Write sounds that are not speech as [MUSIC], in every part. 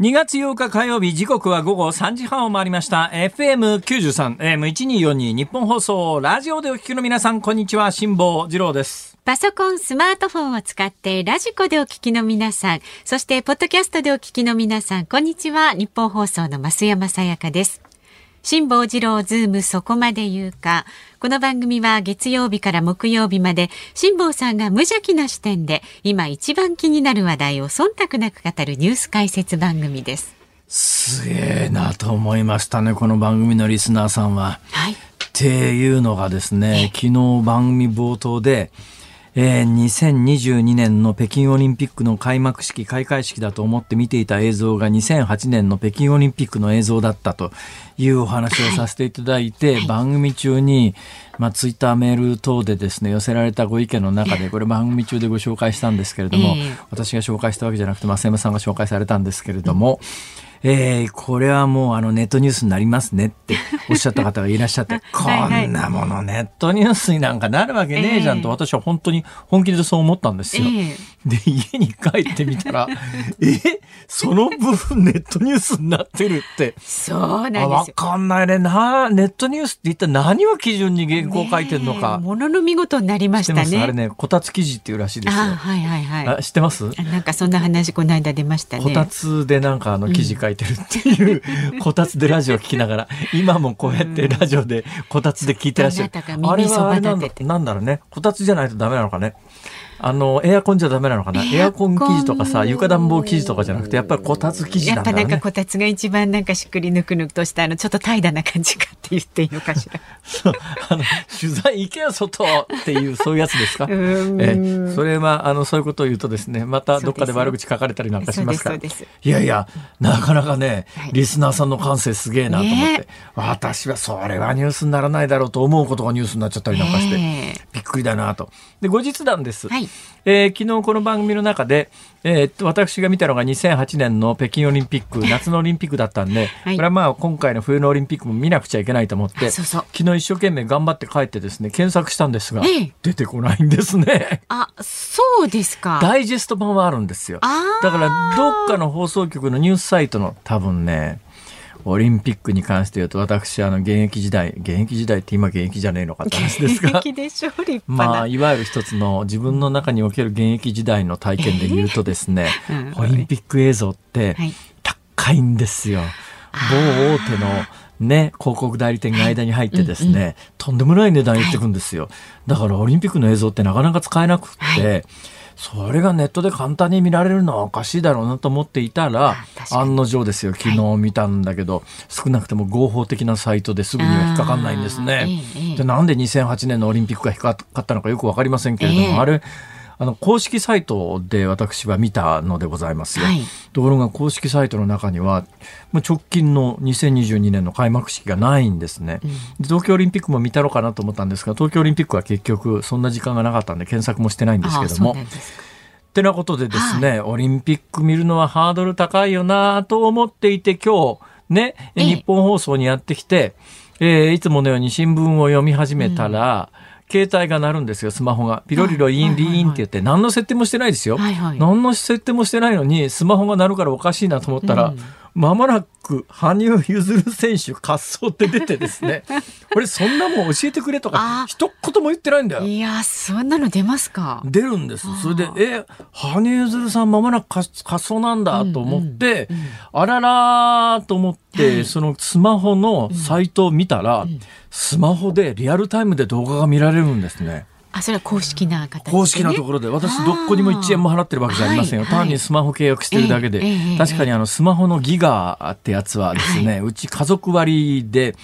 2月8日火曜日時刻は午後3時半を回りました FM93 AM1242 ニッポン放送ラジオでお聞きの皆さんこんにちは辛坊治郎ですパソコン、スマートフォンを使ってラジコでお聞きの皆さん、そしてポッドキャストでお聞きの皆さん、こんにちは。ニッポン放送の増山さやかです。辛坊治郎ズームそこまで言うか。この番組は月曜日から木曜日まで辛坊さんが無邪気な視点で今一番気になる話題を忖度なく語るニュース解説番組です。すげえなと思いましたね、この番組のリスナーさんは。はい。っていうのがですね、昨日番組冒頭で、えー、2022年の北京オリンピックの開幕式、開会式だと思って見ていた映像が2008年の北京オリンピックの映像だったというお話をさせていただいて、はい、番組中に、まあ、ツイッターメール等でですね、寄せられたご意見の中で、[LAUGHS] これ番組中でご紹介したんですけれども、えー、私が紹介したわけじゃなくて、増山さんが紹介されたんですけれども、うんえー、これはもうあのネットニュースになりますねっておっしゃった方がいらっしゃって、[LAUGHS] こんなものネットニュースになんかなるわけねえじゃんと私は本当に本気でそう思ったんですよ。えー、で、家に帰ってみたら、[LAUGHS] えその部分ネットニュースになってるって。そうなんですよ。わかんないね。な、ネットニュースって一体何を基準に原稿書いてるのか。ものの見事になりましたね。あれね、こたつ記事っていうらしいですよ。はいはいはい。知ってます？なんかそんな話この間出ましたね。こたつでなんかあの記事書書いてるっていう、こたつでラジオ聞きながら、今もこうやってラジオでこたつで聞いてらっしゃる。あれはあれなんだなんだろうね。こたつじゃないとダメなのかね。あの、エアコンじゃダメなのかな？エアコン。生地とかさ、床暖房生地とかじゃなくて、やっぱりこたつ生地なんだ、ね、やっぱなんかこたつが一番なんかしっくりぬくぬくとした、あの、ちょっと怠惰な感じかって言っていいのかしら。[LAUGHS] そう、あの、取材行けよ、外っていう、そういうやつですか？[LAUGHS] え、それは、あの、そういうことを言うとですね、またどっかで悪口書かれたりなんかしますから。いやいや、なかなかね、リスナーさんの感性すげえなと思って、ね、私はそれはニュースにならないだろうと思うことがニュースになっちゃったりなんかして、びっくりだなと。で、後日談です。はい、えー、昨日この番組の中で、えー、私が見たのが2008年の北京オリンピック、夏のオリンピックだったんで、はい、これはまあ今回の冬のオリンピックも見なくちゃいけないと思って、昨日一生懸命頑張って帰ってですね、検索したんですが、ええ、出てこないんですね。あ、そうですか。ダイジェスト版はあるんですよ。だからどっかの放送局のニュースサイトの多分ね、オリンピックに関して言うと私あの現役時代現役時代って今現役じゃねえのかって話ですが。まあいわゆる一つの自分の中における現役時代の体験で言うとですね、えー、オリンピック映像って高いんですよ。某大手のね、広告代理店が間に入ってですね、はいうんうん、とんでもない値段言ってくんですよ。だからオリンピックの映像ってなかなか使えなくって、はいそれがネットで簡単に見られるのはおかしいだろうなと思っていたら、案の定ですよ。昨日見たんだけど、はい、少なくとも合法的なサイトですぐには引っかかんないんですね。でなんで2008年のオリンピックが引っかかったのかよくわかりませんけれども、えー、あれ、あの公式サイトで私は見たのでございますよ、はい、ところが公式サイトの中には直近の2022年の開幕式がないんですね、うん、東京オリンピックも見たろうかなと思ったんですが東京オリンピックは結局そんな時間がなかったんで検索もしてないんですけども。ってなことでですね、はい、オリンピック見るのはハードル高いよなと思っていて今日ね、日本放送にやってきて、えー、いつものように新聞を読み始めたら、うん携帯が鳴るんですよ、スマホが。ピロリロインリーンって言って、何の設定もしてないですよ。何の設定もしてないのに、スマホが鳴るからおかしいなと思ったら、うんまもなく羽生結弦選手滑走って出てですね。[LAUGHS] これそんなもん教えてくれとか一言も言ってないんだよ。いやそんなの出ますか。出るんです。それでえ羽生結弦さんまもなく滑走なんだと思って、うん。うんうん、あららと思って、はい、そのスマホのサイトを見たら、うん。うん、スマホでリアルタイムで動画が見られるんですね。あそれは公式な形、ね、公式なところで。私どこにも1円も払ってるわけじゃありませんよ、はい、単にスマホ契約してるだけで、えーえー、確かにあのスマホのギガってやつはですね、はい、うち家族割で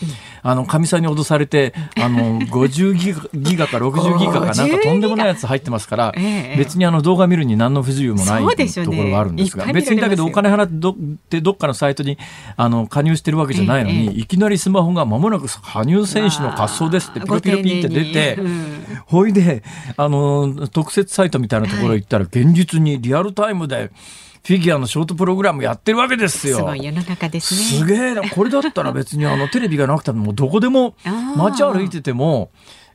あのかみさんに脅されてあの50ギガギガか60ギガかなんかとんでもないやつ入ってますから、えー、別にあの動画見るに何の不自由もない、ね、ところがあるんですが別にだけどお金払ってどってどっかのサイトにあの加入してるわけじゃないのに、いきなりスマホがまもなく羽生選手の滑走ですってピロピロピンって出て、ほいで、あの、特設サイトみたいなところ行ったら、現実にリアルタイムで、フィギュアのショートプログラムやってるわけですよ。すごい世の中ですね。すげえな。これだったら別にあのテレビがなくてもどこでも街歩いてても、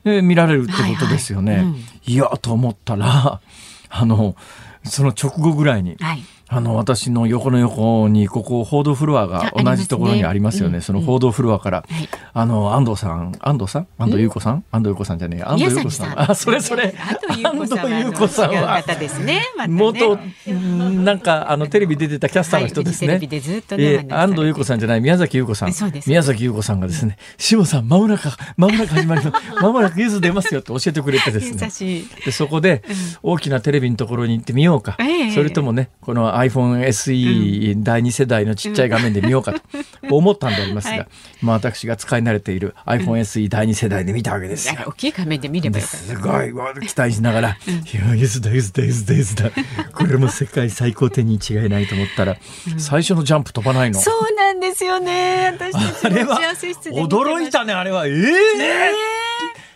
えー、見られるってことですよね。はいはいうん、いや、と思ったら、あの、その直後ぐらいに、はい、あの、私の横の横に、ここ、報道フロアが同じところにありますよね。ねその報道フロアから、うんうん、あの、安藤さん、安藤さん？安藤優子さん？安藤優子さんじゃねえ、安藤優子さん。あ、それそれ。安藤優子さんは。ですね。元、なんか、あの、テレビ出てたキャスターの人ですね。テレビでずっとね。安藤優子さんじゃない、宮崎優子さん。宮崎優子さんがですね、志保さん、まもなく、まもなく始まります。まもなくゆず出ますよって教えてくれてですね。で、そこで、大きなテレビのところに行ってみようか。それともね、この iPhone SE 第2世代のちっちゃい画面で見ようかと思ったんでありますが、まあ私が使い慣れている iPhone SE 第2世代で見たわけですよ。大きい画面で見れば。すごい、期待しながら、いや、ゆずだ、ゆずだ、ゆずだ、ゆずだ。これも世界最高点に違いないと思ったら、最初のジャンプ飛ばないの？そうなんですよね。私たちの幸せ室で驚いたね、あれは。ええー、え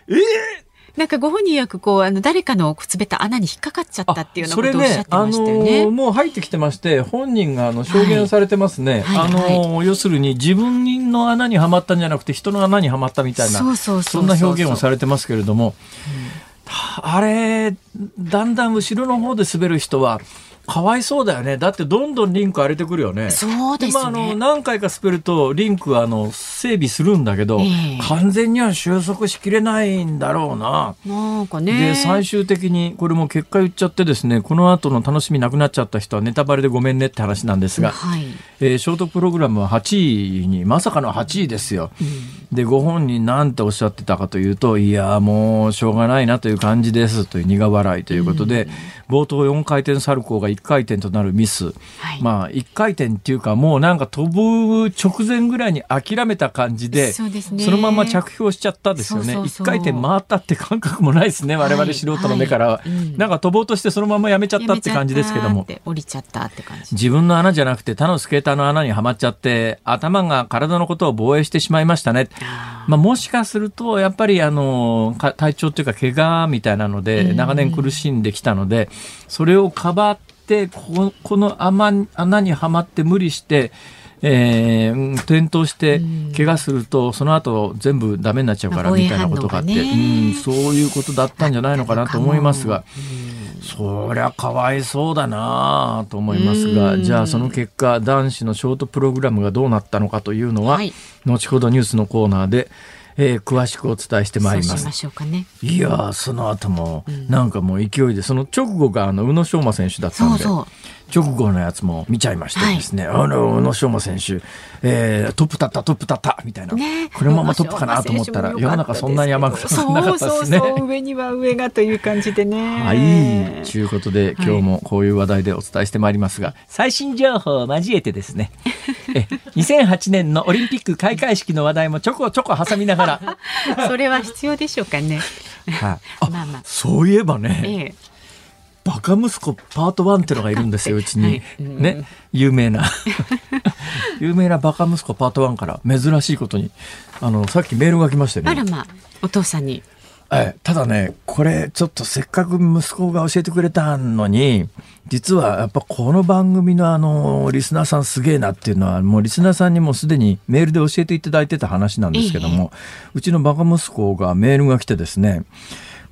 ー、えーなんかご本人役こうあの誰かの靴べた穴に引っかかっちゃったっていうようなことをおっしゃってましたよね。ねあのもう入ってきてまして本人があの証言されてますね。はい、あの、はい、要するに自分の穴にはまったんじゃなくて人の穴にはまったみたいなそんな表現をされてますけれども。うんあれ、だんだん後ろの方で滑る人は、かわいそうだよね。だってどんどんリンク荒れてくるよね。そうですね。まあ、あの、何回か滑るとリンクはあの、整備するんだけど、えー、完全には収束しきれないんだろうな。なんかね。で、最終的に、これも結果言っちゃってですね、この後の楽しみなくなっちゃった人はネタバレでごめんねって話なんですが、はい、えー、ショートプログラムは8位に、まさかの8位ですよ。うん、で、ご本人なんておっしゃってたかというと、いや、もうしょうがないなという感じですという苦笑いということで、うん冒頭4回転サルコーが1回転となるミス、はい、まあ1回転っていうかもうなんか飛ぶ直前ぐらいに諦めた感じでそ、ね,、のまま着氷しちゃったですよね。そう1回転回ったって感覚もないですね、我々素人の目からは、はい。はいうん、なんか飛ぼうとしてそのままやめちゃったって感じですけども降りちゃったって感じ。自分の穴じゃなくて他のスケーターの穴にはまっちゃって頭が体のことを防衛してしまいましたね。まあ、もしかするとやっぱりあの体調っていうか怪我みたいなので長年苦しんできたので、それをかばってここの穴にはまって無理して。えー、転倒して怪我すると、その後全部ダメになっちゃうからみたいなことがあって、うん、そういうことだったんじゃないのかなと思いますが。そりゃかわいそうだなと思いますが、じゃあその結果男子のショートプログラムがどうなったのかというのは、はい、後ほどニュースのコーナーでえー、詳しくお伝えしてまいります。まね、いやその後も、なんかもう勢いで、その直後があの宇野昌磨選手だったんで、そうそう直後のやつも見ちゃいましてですね、はい、あの宇野昌磨選手、えー、トップ立ったトップ立ったみたいな、ね、このままトップかなと思ったら世の中そんなに山くさなかったですね。そう上には上がという感じでね。はい、ということで今日もこういう話題でお伝えしてまいりますが、最新情報を交えてですね、え2008年のオリンピック開会式の話題もちょこちょこ挟みながら。[LAUGHS] それは必要でしょうかね。はい、[LAUGHS] まあまあ。そういえばね、ええバカ息子パート1ってのがいるんですよ、うちに。はい、ね、有名な。[LAUGHS] 有名なバカ息子パート1から珍しいことに、あの、さっきメールが来ましてね。あらまあ、お父さんに。えただね、これちょっとせっかく息子が教えてくれたのに、実はやっぱこの番組のあの、リスナーさんすげえなっていうのは、もうリスナーさんにもすでにメールで教えていただいてた話なんですけども、うちのバカ息子がメールが来てですね、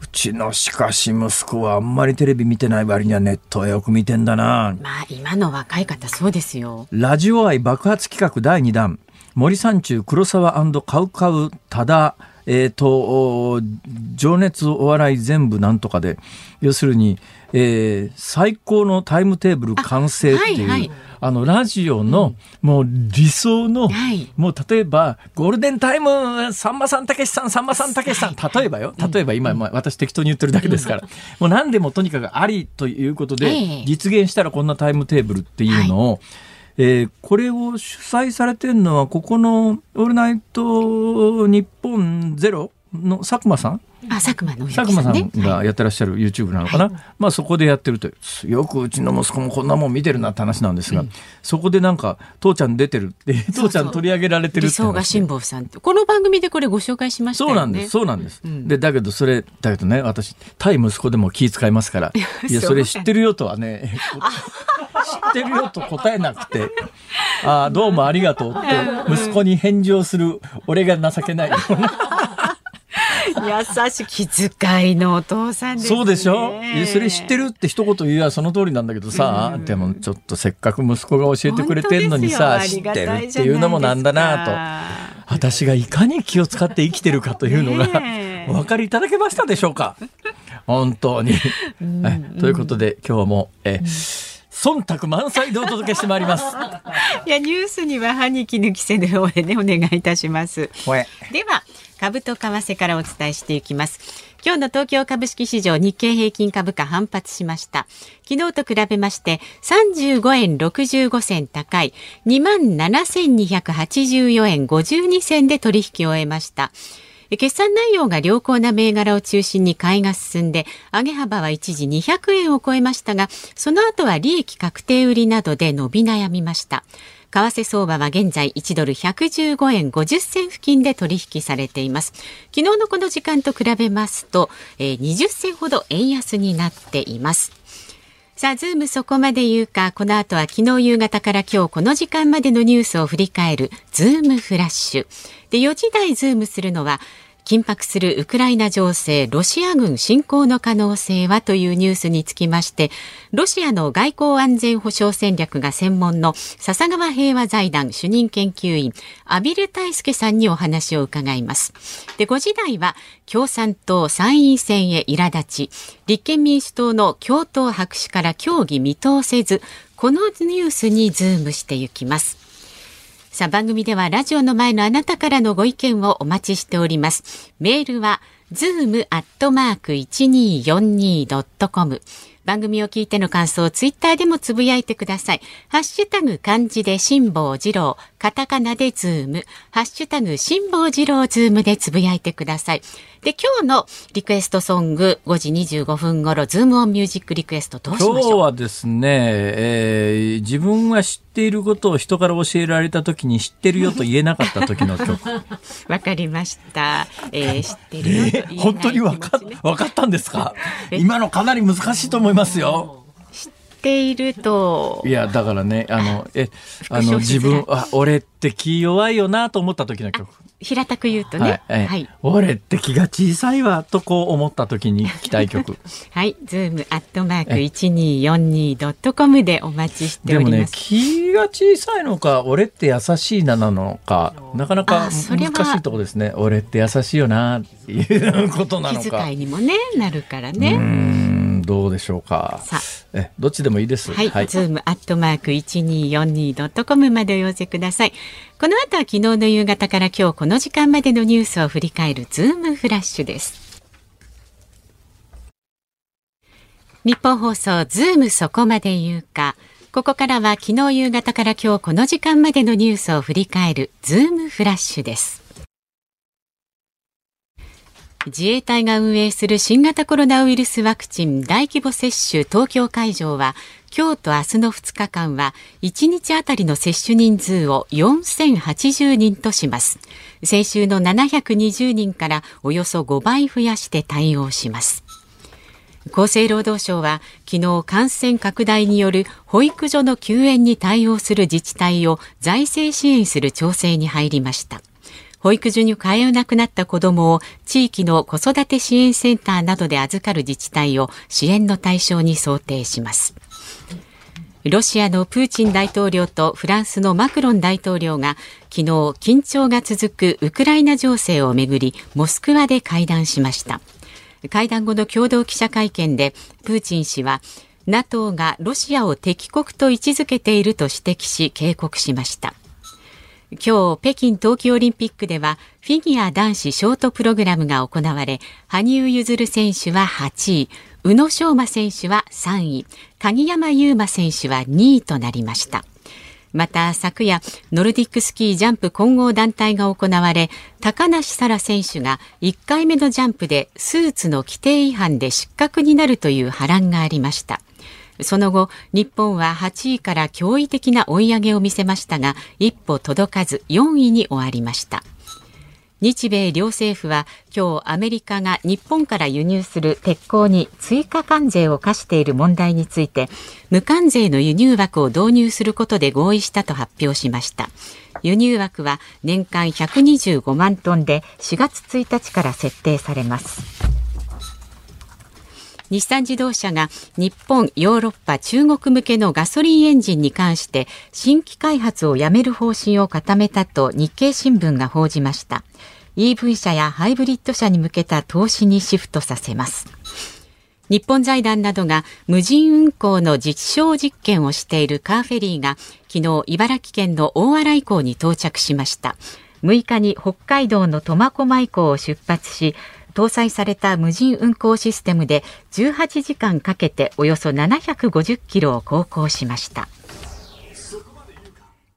うちのしかし息子はあんまりテレビ見てない割にはネットはよく見てんだな。まあ今の若い方そうですよ。ラジオ愛爆発企画第2弾。森三中黒沢カウカウ多田えーと、情熱お笑い全部なんとかで要するに、えー、最高のタイムテーブル完成っていうあ、はいはい、あのラジオの、もう理想の、はい、もう例えばゴールデンタイムさんまさんたけしさんさんまさんたけしさん。例えばよ。例えば今、まあ、私適当に言ってるだけですから、もう何でもとにかくありということで、実現したらこんなタイムテーブルっていうのを、えー、これを主催されてるのはここの「オールナイト日本ゼロの佐久間さんあ佐久間の、ね、佐久間さんがやってらっしゃる YouTube なのかな、はい、まあそこでやってるとよくうちの息子もこんなもん見てるなって話なんですが、うん、そこでなんか父ちゃん出てるって父ちゃん取り上げられてるって理想が辛抱さんって。この番組でこれご紹介しました、ね、そうなんです。そうなんです、うん、でだけどそれだけどね私対息子でも気遣いますから。[LAUGHS] いやそれ知ってるよとはね知ってるよと答えなくて。ああどうもありがとうって息子に返事をする俺が情けないような [LAUGHS] 優しい気遣いのお父さんです、ね、そうでしょ？それ知ってるって一言言えばその通りなんだけどさ、うん、でもちょっとせっかく息子が教えてくれてんのにさ知ってるっていうのもなんだなと。私がいかに気を使って生きてるかというのが、お分かりいただけましたでしょうか？本当に、ということで今日もえ、うん。忖度満載でお届けしてまいります。[LAUGHS] いやニュースには歯に衣着せぬ方へねお願いいたします。では株と為替からお伝えしていきます。今日の東京株式市場日経平均株価反発しました。昨日と比べまして35円65銭高い27,284円52銭で取引を終えました。決算内容が良好な銘柄を中心に買いが進んで、上げ幅は一時200円を超えましたが、その後は利益確定売りなどで伸び悩みました。為替相場は現在1ドル115円50銭付近で取引されています。昨日のこの時間と比べますと、えー、20銭ほど円安になっています。さあ、ズームそこまで言うか、この後は昨日夕方から今日この時間までのニュースを振り返るズームフラッシュ。で、4時台ズームするのは、緊迫するウクライナ情勢、ロシア軍侵攻の可能性はというニュースにつきまして、ロシアの外交安全保障戦略が専門の笹川平和財団主任研究員、阿比留大輔さんにお話を伺います。で、5時台は共産党参院選へ苛立ち、立憲民主党の共闘白紙から協議見通せず、このニュースにズームしていきます。さあ番組ではラジオの前のあなたからのご意見をお待ちしております。メールは zoom.1242.com 番組を聞いての感想をツイッターでもつぶやいてください。ハッシュタグ漢字で辛坊治郎、カタカナでズーム、ハッシュタグ辛坊治郎ズームでつぶやいてください。で、今日のリクエストソング5時25分頃、ズームオンミュージックリクエストどうしましょう？今日はですね、えー、自分が知っていることを人から教えられた時に知ってるよと言えなかった時の曲。[LAUGHS] わかりました。えー、知ってるよえ本当にわか、わかったんですか？[LAUGHS] 今のかなり難しいと思いますよ。ていると。いや、だからね、あの、え、あの、自分、あ、俺って気弱いよなと思った時の曲。平たく言うとね、はい、はい、俺って気が小さいわとこう思った時に聞きたい曲。[LAUGHS] はいズームアットマーク一二四二ドットコムでお待ちしております。でもね気が小さいのか俺って優しいななのかなかなか難しいとこですね。俺って優しいよなっていうことなのか。気遣いにもねなるからねどうでしょうか？さえ、どっちでもいいです。はい、はい、ズームアットマーク一二四二ドットコムまでお寄せください。この後は昨日の夕方から今日この時間までのニュースを振り返るズームフラッシュです。ニッポン放送ズームそこまで言うか。ここからは昨日夕方から今日この時間までのニュースを振り返るズームフラッシュです。自衛隊が運営する新型コロナウイルスワクチン大規模接種東京会場は今日と明日の2日間は1日あたりの接種人数を4080人とします。先週の720人からおよそ5倍増やして対応します。厚生労働省は昨日感染拡大による保育所の休園に対応する自治体を財政支援する調整に入りました。保育所に通えなくなった子どもを地域の子育て支援センターなどで預かる自治体を支援の対象に想定します。ロシアのプーチン大統領とフランスのマクロン大統領が昨日緊張が続くウクライナ情勢をめぐりモスクワで会談しました会談後の共同記者会見でプーチン氏は NATO がロシアを敵国と位置づけていると指摘し警告しました今日北京冬季オリンピックではフィギュア男子ショートプログラムが行われ羽生結弦選手は8位宇野昌磨選手は3位鍵山優真選手は2位となりました。また昨夜ノルディックスキージャンプ混合団体が行われ高梨沙羅選手が1回目のジャンプでスーツの規定違反で失格になるという波乱がありました。その後、日本は8位から驚異的な追い上げを見せましたが、一歩届かず4位に終わりました。日米両政府は今日アメリカが日本から輸入する鉄鋼に追加関税を課している問題について無関税の輸入枠を導入することで合意したと発表しました輸入枠は年間125万トンで4月1日から設定されます日産自動車が日本、ヨーロッパ、中国向けのガソリンエンジンに関して新規開発をやめる方針を固めたと日経新聞が報じました。EV 車やハイブリッド車に向けた投資にシフトさせます。日本財団などが無人運航の実証実験をしているカーフェリーが昨日茨城県の大洗港に到着しました。6日に北海道の苫小牧港を出発し搭載された無人運行システムで18時間かけておよそ750キロを航行しました。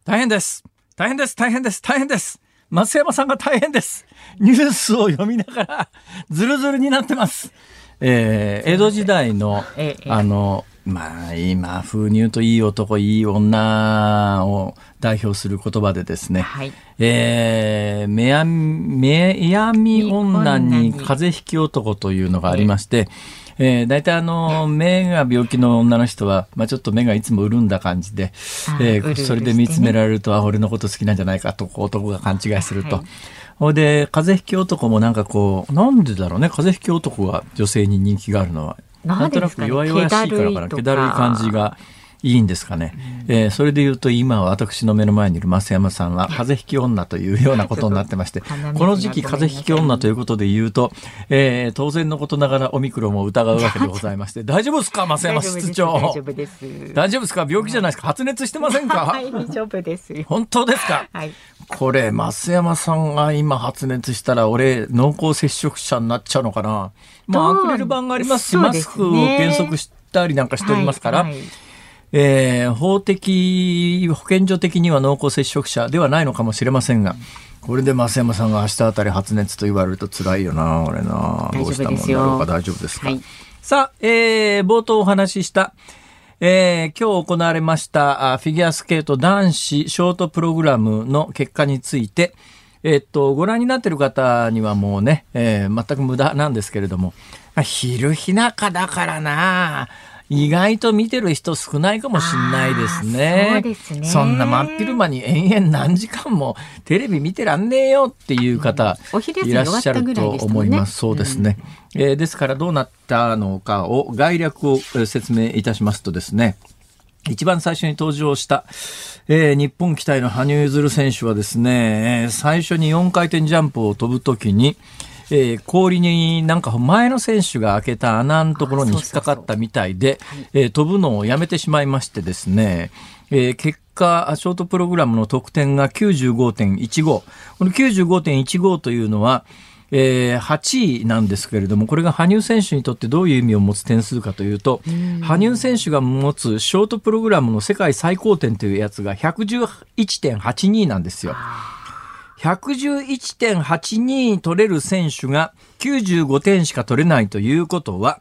大変です。大変です。大変です。大変です。松山さんが大変です。ニュースを読みながらズルズルになってます。えー、江戸時代の、あの、まあ、今風に言うといい男、いい女を代表する言葉でですね、はい、えー、めやみ女に風邪ひき男というのがありまして、えー、大体あの、目が病気の女の人は、まあちょっと目がいつも潤んだ感じで、えー、それで見つめられると、あ、俺のこと好きなんじゃないかと、男が勘違いすると。はいほいで、風邪ひき男もなんかこう、なんでだろうね、風邪ひき男が女性に人気があるのは。なんとなく弱々しいからかな、気だるい感じが。いいんですかね、うん、えー、それで言うと今私の目の前にいる増山さんは風邪ひき女というようなことになってましてこの時期風邪ひき女ということで言うと、えー、当然のことながらオミクロンを疑うわけでございまして [LAUGHS] 大丈夫ですか増山室長？大丈夫です大丈夫です。か？病気じゃないですか？発熱してませんか？大丈夫です本当ですか、はい、これ増山さんが今発熱したら俺濃厚接触者になっちゃうのかな？まあアクリル板がありますし、マスクを原則したりなんかしておりますから、はいはいえー、法的、保健所的には濃厚接触者ではないのかもしれませんが、これで増山さんが明日あたり発熱と言われると辛いよな、俺な。どうしたもんだろうか？大丈夫ですか？はい、さあ、えー、冒頭お話しした、えー、今日行われましたフィギュアスケート男子ショートプログラムの結果について、えっと、ご覧になっている方にはもうね、えー、全く無駄なんですけれども、昼日中だからな意外と見てる人少ないかもしれないですね。そうですね。そんな真っ昼間に延々何時間もテレビ見てらんねえよっていう方、いらっしゃると思います。そうですね。うん、えー、ですからどうなったのかを概略を説明いたしますとですね、一番最初に登場した、えー、日本期待の羽生結弦選手はですね、最初に4回転ジャンプを飛ぶときに、えー、氷になんか前の選手が開けた穴のところに引っかかったみたいで、え飛ぶのをやめてしまいましてですね、えー、結果、ショートプログラムの得点が95.15。この95.15というのは、えー、8位なんですけれども、これが羽生選手にとってどういう意味を持つ点数かというと、羽生選手が持つショートプログラムの世界最高点というやつが111.82なんですよ。111.82取れる選手が95点しか取れないということは、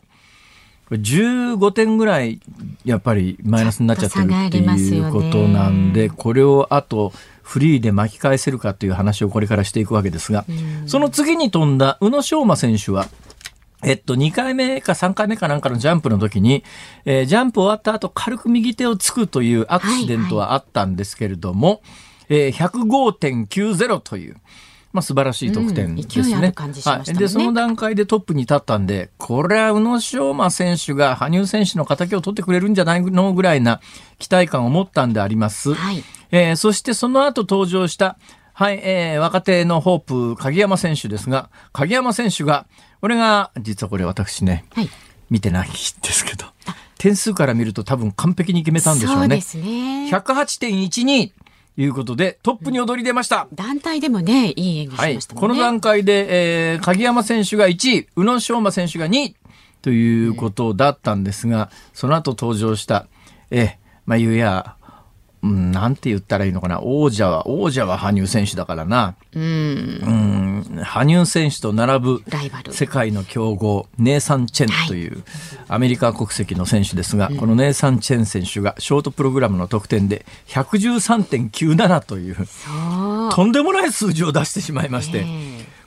15点ぐらいやっぱりマイナスになっちゃってるっていうことなんで、これをあとフリーで巻き返せるかという話をこれからしていくわけですが、その次に飛んだ宇野昌磨選手は、えっと、2回目か3回目かなんかのジャンプの時に、えー、ジャンプ終わった後軽く右手をつくというアクシデントはあったんですけれども、はいはいえー、105.90という。まあ、素晴らしい得点ですね。うん、ねはい。で、その段階でトップに立ったんで、これは宇野昌磨選手が羽生選手の敵を取ってくれるんじゃないのぐらいな期待感を持ったんであります。はい。えー、そしてその後登場した、はい、えー、若手のホープ、鍵山選手ですが、鍵山選手が、これが、実はこれ私ね、はい、見てないんですけど、点数から見ると多分完璧に決めたんでしょうね。そうですね。108.12。いうことで、トップに躍り出ました。団体でもね、いい演技しましたね。はい、この段階で、えー、鍵山選手が1位、宇野昌磨選手が2位ということだったんですが、その後登場した、えー、まあ、ゆうや、うん、なんて言ったらいいのかな。王者は、王者は羽生選手だからな。うん。うん。羽生選手と並ぶ世界の強豪、ネイサン・チェンというアメリカ国籍の選手ですが、はい、このネイサン・チェン選手がショートプログラムの得点で113.97という、とんでもない数字を出してしまいまして、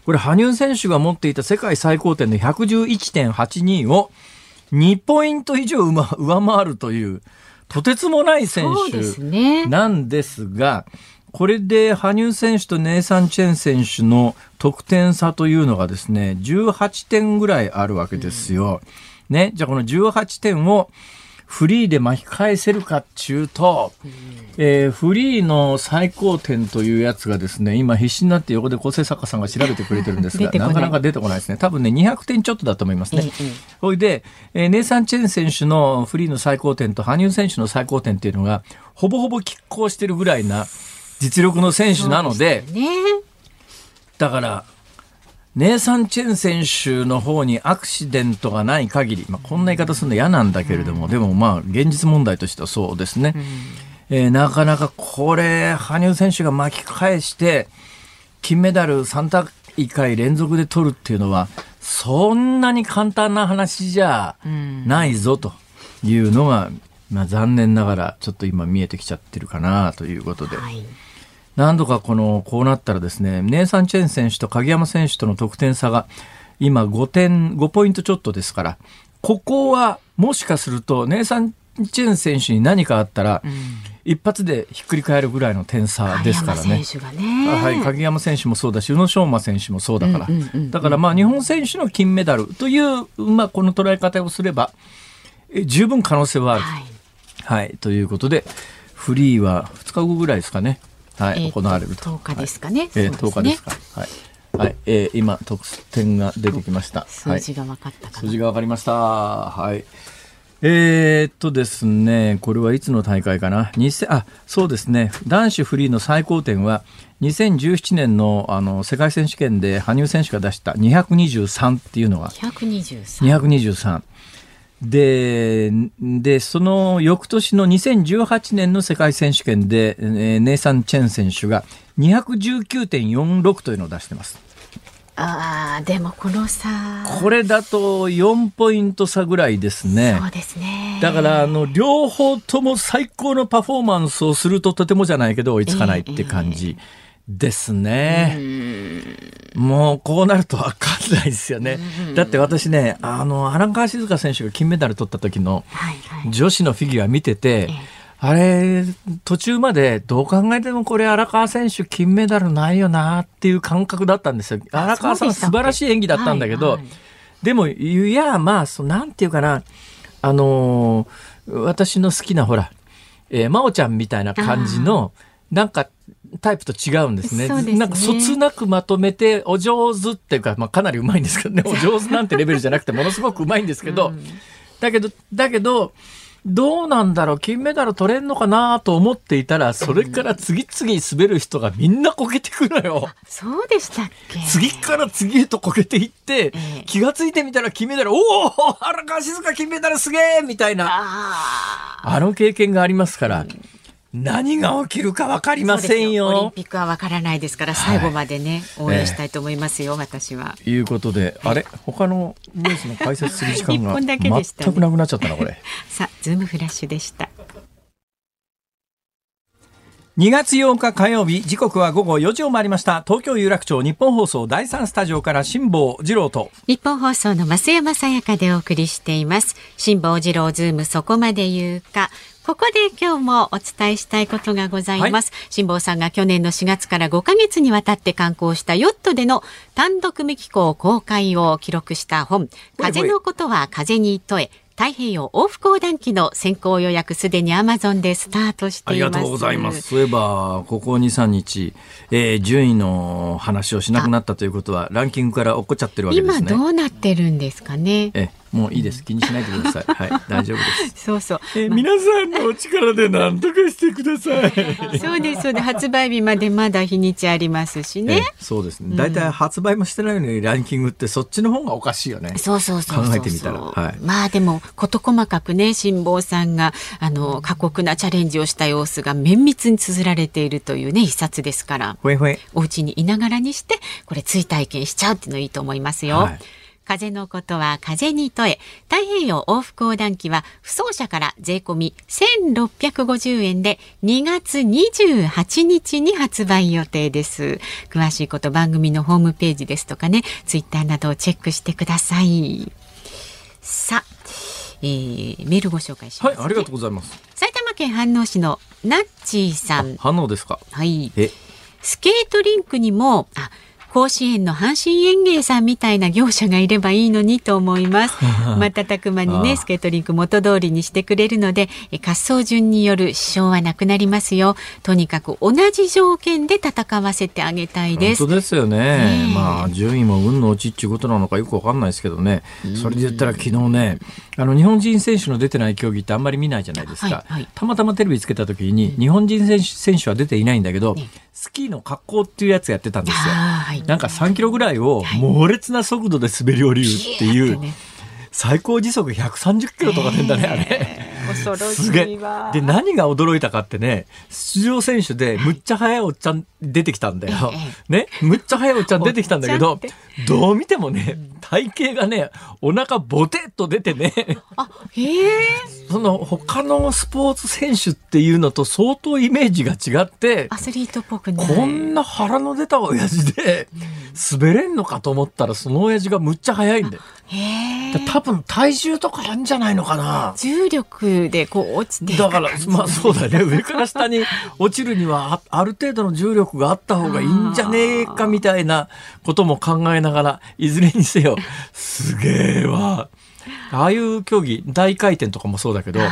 これ羽生選手が持っていた世界最高点の111.82を2ポイント以上上回るという、とてつもない選手なんですが、これで羽生選手とネイサン・チェン選手の得点差というのがですね、18点ぐらいあるわけですよ。うん、ね。じゃあこの18点をフリーで巻き返せるかっちゅうと、うん、えー、フリーの最高点というやつがですね、今必死になって横で構成作家さんが調べてくれてるんですが、[LAUGHS] なかなか出てこないですね。多分ね、200点ちょっとだと思いますね。ほ、うん、いで、えー、ネイサン・チェン選手のフリーの最高点と羽生選手の最高点っていうのが、ほぼほぼ拮抗してるぐらいな、実力の選手なので、ね、だから、ネイサン・チェン選手の方にアクシデントがない限り、まあ、こんな言い方するの嫌なんだけれども、うん、でもまあ現実問題としてはそうですね、うん、えー、なかなかこれ羽生選手が巻き返して金メダル3大会連続で取るっていうのはそんなに簡単な話じゃないぞというのが、まあ、残念ながらちょっと今見えてきちゃってるかなということで。はい何度かこの、こうなったらですね、ネイサン・チェン選手と鍵山選手との得点差が、今5点、5ポイントちょっとですから、ここはもしかすると、ネイサン・チェン選手に何かあったら、うん、一発でひっくり返るぐらいの点差ですからね。ねはい、鍵山選手もそうだし、宇野昌磨選手もそうだから。だからまあ日本選手の金メダルという、まあこの捉え方をすれば、十分可能性はある。はい、はい、ということで、フリーは2日後ぐらいですかね。はい、行われると。10日ですかね。はい、えー、10日ですか。はい。はい、えー、今得点が出てきました。数字が分かった数字が分かりました。はい。えー、っとですね、これはいつの大会かな？2000あ、そうですね。男子フリーの最高点は2017年のあの世界選手権で羽生選手が出した223っていうのが。223。223。で、で、その翌年の2018年の世界選手権で、えー、ネイサン・チェン選手が219.46というのを出してます。ああ、でもこの差。これだと4ポイント差ぐらいですね。そうですね。だから、あの、両方とも最高のパフォーマンスをするととてもじゃないけど追いつかないって感じ。えーえーですね。もうこうなると分かんないですよね。だって私ね、あの、荒川静香選手が金メダル取った時の女子のフィギュア見てて、あれ、途中までどう考えてもこれ荒川選手金メダルないよなっていう感覚だったんですよ。荒川さん素晴らしい演技だったんだけど、でも、いや、まあ、そなんていうかな、あの私の好きなほら、えー、真央ちゃんみたいな感じの、なんかタイプと違うんですね。すね。なんかそつなくまとめてお上手っていうか、まあ、かなりうまいんですけどね。[LAUGHS] お上手なんてレベルじゃなくてものすごくうまいんですけど、うん、だけどだけどどうなんだろう金メダル取れんのかなと思っていたらそれから次々滑る人がみんなこけてくのよ。そうでしたっけ？次から次へとこけていって、えー、気が付いてみたら金メダルおお荒川静香金メダルすげえみたいな。あの経験がありますから。うん何が起きるか分かりませんよ。オリンピックは分からないですから、最後までね、はい、応援したいと思いますよ、えー、私は。いうことで、あれ、他のニュースの解説する時間が全くなくなっちゃったな、これ。[LAUGHS] さあ、ズームフラッシュでした。2月8日火曜日、時刻は午後4時を回りました。東京有楽町ニッポン放送第3スタジオから辛坊治郎と。ニッポン放送の増山さやかでお送りしています。辛坊治郎ズームそこまで言うか。ここで今日もお伝えしたいことがございます。辛、坊、さんが去年の4月から5ヶ月にわたって刊行したヨットでの単独無寄港公開を記録した本、風のことは風に問え、太平洋往復横断機の先行予約すでにアマゾンでスタートしています。ありがとうございますそういえばここ23日、えー、順位の話をしなくなったということはランキングから落っこっちゃってるわけですね。今どうなってるんですかね。えもういいです。気にしないでください。[LAUGHS] はい、大丈夫です。そうそう。え、皆さんのお力で何とかしてください。[LAUGHS] そうです。そうで発売日までまだ日にちありますしね。そうですね。大体発売もしてないのにランキングってそっちの方がおかしいよね。そうそうそう考えてみたら。はい。まあでも事細かくね、辛坊さんがあの過酷なチャレンジをした様子が綿密に綴られているというね一冊ですから。ほえほえ。お家にいながらにしてこれ追体験しちゃうっていうのいいと思いますよ。はい風のことは風に問え太平洋往復横断機は不走者から税込み1650円で2月28日に発売予定です詳しいこと番組のホームページですとかねツイッターなどをチェックしてくださいさあ、えー、メールご紹介します、ね、はいありがとうございます埼玉県飯能市のナッチーさん。反応ですか。はい。スケートリンクにも、あ、甲子園の阪神園芸さんみたいな業者がいればいいのにと思います。[LAUGHS] 瞬く間にね、スケートリンク元通りにしてくれるので、滑走順による支障はなくなりますよ。とにかく同じ条件で戦わせてあげたいです。本当ですよね。まあ、順位も運の落ちっていうことなのかよくわかんないですけどね。それで言ったら昨日ね、あの、日本人選手の出てない競技ってあんまり見ないじゃないですか。はいはい、たまたまテレビつけた時に、日本人選手選手は出ていないんだけど、ねスキーの格好っていうやつやってたんですよ。なんか3キロぐらいを猛烈な速度で滑り降りるっていう、最高時速130キロとかんだね、あれ。恐ろしいわ。で、何が驚いたかってね、出場選手でむっちゃ速いおっちゃん出てきたんだよ。ね、むっちゃ速いおっちゃん出てきたんだけど、どう見てもね、体型がね、お腹ボテッと出てね。あ、へえ。その他のスポーツ選手っていうのと相当イメージが違って、アスリートっぽくね。こんな腹の出た親父で、滑れんのかと思ったら、その親父がむっちゃ速いんだよ。多分体重とかあるんじゃないのかな重力でこう落ちてだからまあそうだね [LAUGHS] 上から下に落ちるにはある程度の重力があった方がいいんじゃねえかみたいなことも考えながらいずれにせよすげえわ。ああいう競技、大回転とかもそうだけど、はい、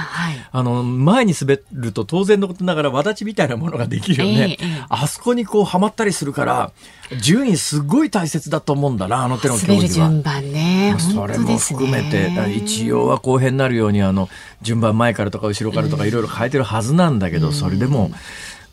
あの、前に滑ると当然のことながら、わだちみたいなものができるよね。えー、あそこにこう、はまったりするから、順位すごい大切だと思うんだな、あの手の競技は。順番ね。それも含めて、ね、一応は公平になるように、あの、順番前からとか後ろからとかいろいろ変えてるはずなんだけど、それでも、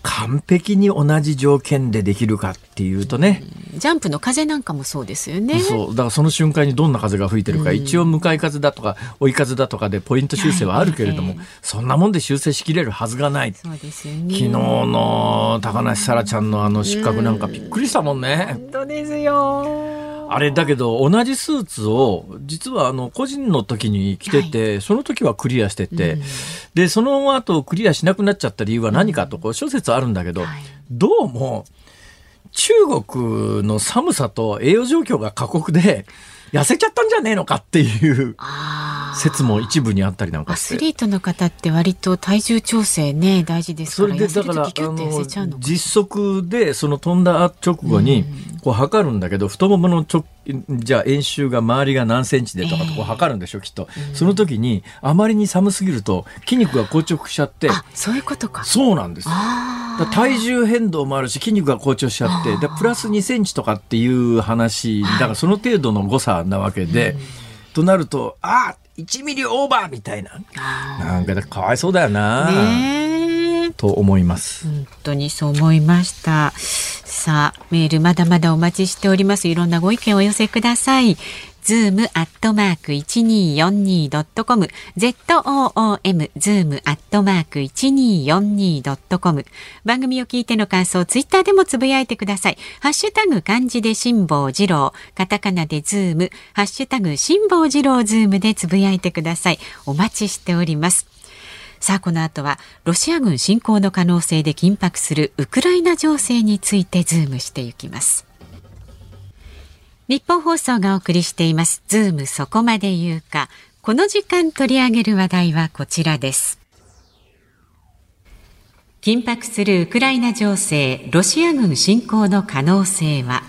完璧に同じ条件でできるかっていうとね、ジャンプの風なんかもそうですよね。そう。だからその瞬間にどんな風が吹いてるか、うん、一応向かい風だとか追い風だとかでポイント修正はあるけれども、はい、そんなもんで修正しきれるはずがない。そうですよ、ね、昨日の高梨沙羅ちゃんのあの失格なんかびっくりしたもんね、本当ですよあれだけど同じスーツを実はあの個人の時に着てて、はい、その時はクリアしてて、うん、でその後クリアしなくなっちゃった理由は何かとこう諸説あるんだけど、はい、どうも中国の寒さと栄養状況が過酷で痩せちゃったんじゃねえのかっていう説も一部にあったりなんかアスリートの方って割と体重調整ね大事ですからそれでだから実測でその飛んだ直後にこう測るんだけど太ももの直じゃあ円周が周りが何センチでとかとこう測るんでしょ、えー、きっと、うん、その時にあまりに寒すぎると筋肉が硬直しちゃって。そういうことか。そうなんです。体重変動もあるし筋肉が硬直しちゃって。でプラス2センチとかっていう話だからその程度の誤差なわけで、となるとあ1ミリオーバーみたいななんかかわいそうだよな。と思います。本当にそう思いました。さあ、メールまだまだお待ちしております。いろんなご意見をお寄せください。ズームアットマーク 1242.com ZOOM ズームアットマーク 1242.com 番組を聞いての感想ツイッターでもつぶやいてください。ハッシュタグ漢字で辛坊治郎。カタカナでズーム。ハッシュタグ辛坊治郎ズームでつぶやいてください。お待ちしております。さあこの後はロシア軍侵攻の可能性で緊迫するウクライナ情勢についてズームしていきます。ニッポン放送がお送りしています。ズームそこまで言うか。この時間取り上げる話題はこちらです。緊迫するウクライナ情勢ロシア軍侵攻の可能性は？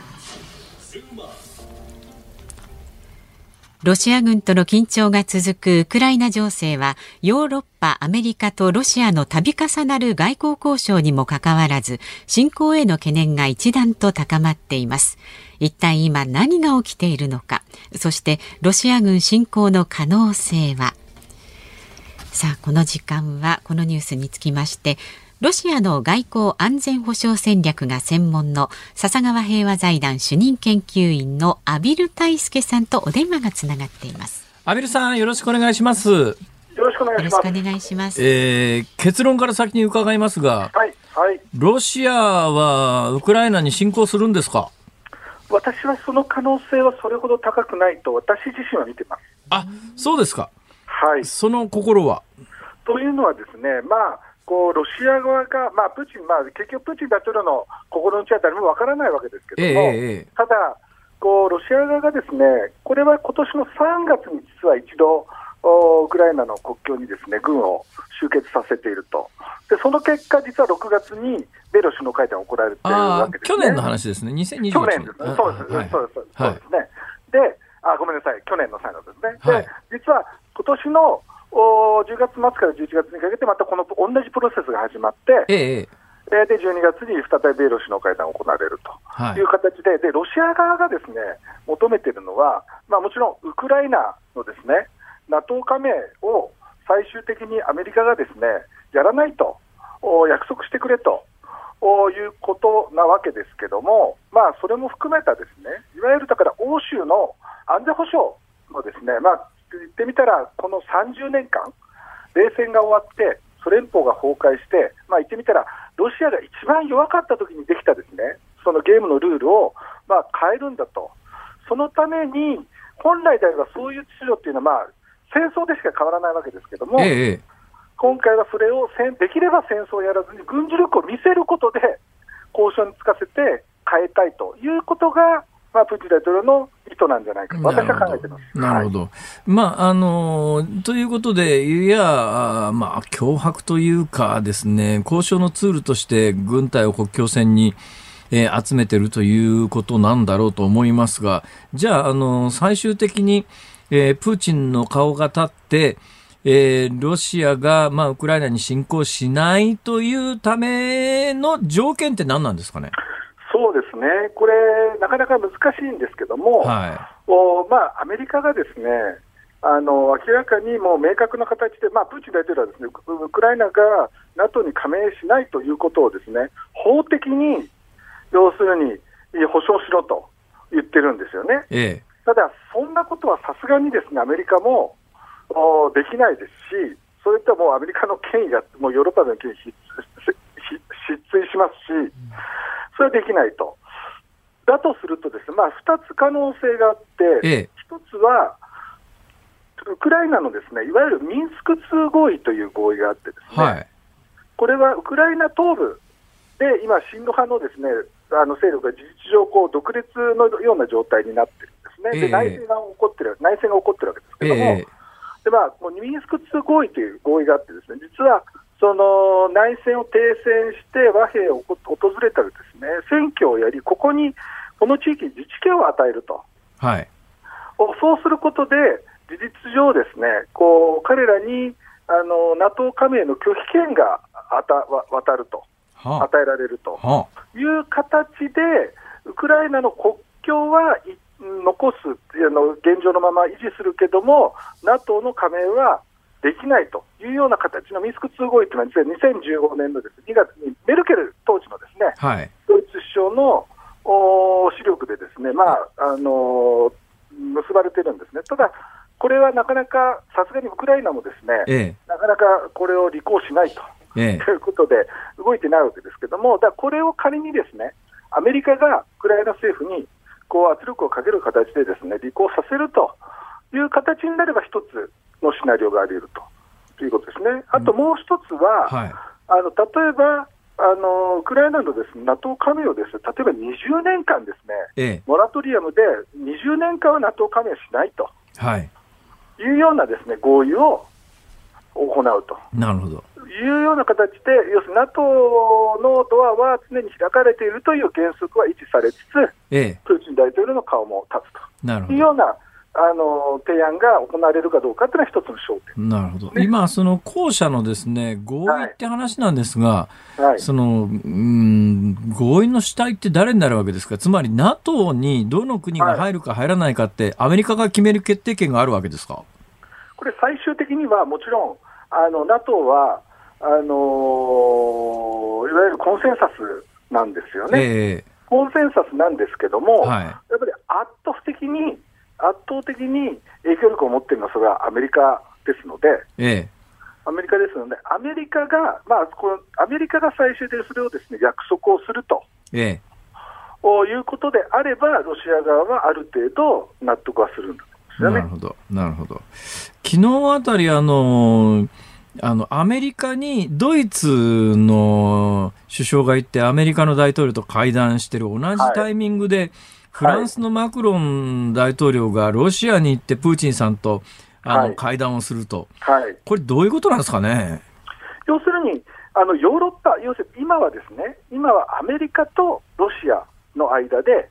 ロシア軍との緊張が続くウクライナ情勢はヨーロッパ、アメリカとロシアの度重なる外交交渉にもかかわらず侵攻への懸念が一段と高まっています。一体今何が起きているのかそしてロシア軍侵攻の可能性は？さあこの時間はこのニュースにつきましてロシアの外交安全保障戦略が専門の笹川平和財団主任研究員の阿比留大輔さんとお電話がつながっています阿比留さんよろしくお願いしますよろしくお願いします。お願いします。えー、結論から先に伺いますが、はい、はい。ロシアはウクライナに侵攻するんですか？私はその可能性はそれほど高くないと私自身は見てます。あ、そうですか。はい。その心は？というのはですね、まあ、こうロシア側が、まあ、プーチン、まあ、結局、プーチン大統領の心の内は誰もわからないわけですけども、えただこう、ロシア側がですね、これは今年の3月に実は一度、ウクライナの国境にですね軍を集結させていると、でその結果、実は6月に米ロ首脳会談が行われているわけです、ね、去年の話ですね、2021去年ですね、そうです、はい、そうです、そうですね。であごめんなさい、去年の際のですね、はい、で実は今年のお10月末から11月にかけて、またこの同じプロセスが始まって、ええで12月に再び米ロ首脳会談が行われるとい。う形で、はい、でロシア側がですね求めているのは、まあ、もちろんウクライナのですね NATO 加盟を最終的にアメリカがですねやらないと約束してくれということなわけですけども、まあ、それも含めたですねいわゆるだから欧州の安全保障のですね、まあ、言ってみたら、この30年間、冷戦が終わって、ソ連邦が崩壊して、まあ、言ってみたら、ロシアが一番弱かった時にできたですね。そのゲームのルールを、まあ、変えるんだと、そのために、本来であればそういう秩序っていうのは、まあ、戦争でしか変わらないわけですけども、ええ、今回はそれをできれば戦争をやらずに、軍事力を見せることで、交渉につかせて変えたいということが、まあ、プーチン大統領の意図なんじゃないかと、私は考えてます。なるほど。はい、まあ、あの、ということで、いや、まあ、脅迫というかですね、交渉のツールとして軍隊を国境線に、えー、集めてるということなんだろうと思いますが、じゃあ、あの、最終的に、えー、プーチンの顔が立って、えー、ロシアが、まあ、ウクライナに侵攻しないというための条件って何なんですかね？そうですね、これ、なかなか難しいんですけども、はいおまあ、アメリカがですねあの明らかにもう明確な形で、まあ、プーチン大統領はですねウクライナが NATO に加盟しないということをですね法的に要するに保証しろと言ってるんですよね。ええ、ただ、そんなことはさすがにですねアメリカもおできないですし、それともうアメリカの権威がもうヨーロッパの権威失墜しますし、それはできないと。だとするとですね、まあ、2つ可能性があって、ええ、1つは、ウクライナのですねいわゆるミンスク2合意という合意があってですね、はい、これはウクライナ東部で今、親ロ派のですねあの勢力が事実上こう独立のような状態になってるんですね、えで内戦が起こってる内戦が起こってるわけですけども、えでまあ、ミンスク2合意という合意があってですね実はその内戦を停戦して和平を訪れたらですね。選挙をやり、ここにこの地域に自治権を与えると、はい、そうすることで、事実上、ですねこう彼らにあの NATO 加盟の拒否権があた渡ると、はあ、与えられると。いう形で、ウクライナの国境は残すあの現状のまま維持するけども、NATO の加盟はできないというような形のミンスク2合意というのは、実は2015年のです、2月にメルケル当時のですね、はい、ドイツ首相のお視力でですね、まああのー、結ばれてるんですね。ただこれはなかなか、さすがにウクライナもですね、ええ、なかなかこれを履行しないと、え、いうことで、動いてないわけですけども、だこれを仮にですね、アメリカがウクライナ政府にこう圧力をかける形でですね、履行させるという形になれば、一つのシナリオがあり得るということですね。あともう一つは、うんはい、あの例えば、あのウクライナのです、ね、NATO 加盟をです、ね、例えば20年間ですね、ええ、モラトリアムで20年間は NATO 加盟しないと、はい、いうようなですね合意を行うと。なるほど。いうような形で、要するに NATO のドアは常に開かれているという原則は維持されつつ、ええ、プーチン大統領の顔も立つというようなあの提案が行われるかどうかというのは一つの焦点、なるほど、ね、今、その後者のですね合意って話なんですが、はい、そのうん合意の主体って誰になるわけですか、つまり NATO にどの国が入るか入らないかって、はい、アメリカが決める決定権があるわけですか？これ、最終的にはもちろん、あの NATO はあのいわゆるコンセンサスなんですよね。えーコンセンサスなんですけども、はい、やっぱり圧倒的に圧倒的に影響力を持っているのはそれはアメリカですので、ええ、アメリカですので、アメリカが、まあ、このアメリカが最終的にそれをです、ね、約束をすると、ええ、いうことであれば、ロシア側はある程度納得はするんですよね。なるほど、なるほど。昨日あたり、あのあの、アメリカにドイツの首相が行って、アメリカの大統領と会談してる同じタイミングで、はいフランスのマクロン大統領がロシアに行ってプーチンさんとあの、会談をすると。はい。これどういうことなんですかね？要するに、あの、ヨーロッパ、要するに今はですね、今はアメリカとロシアの間で、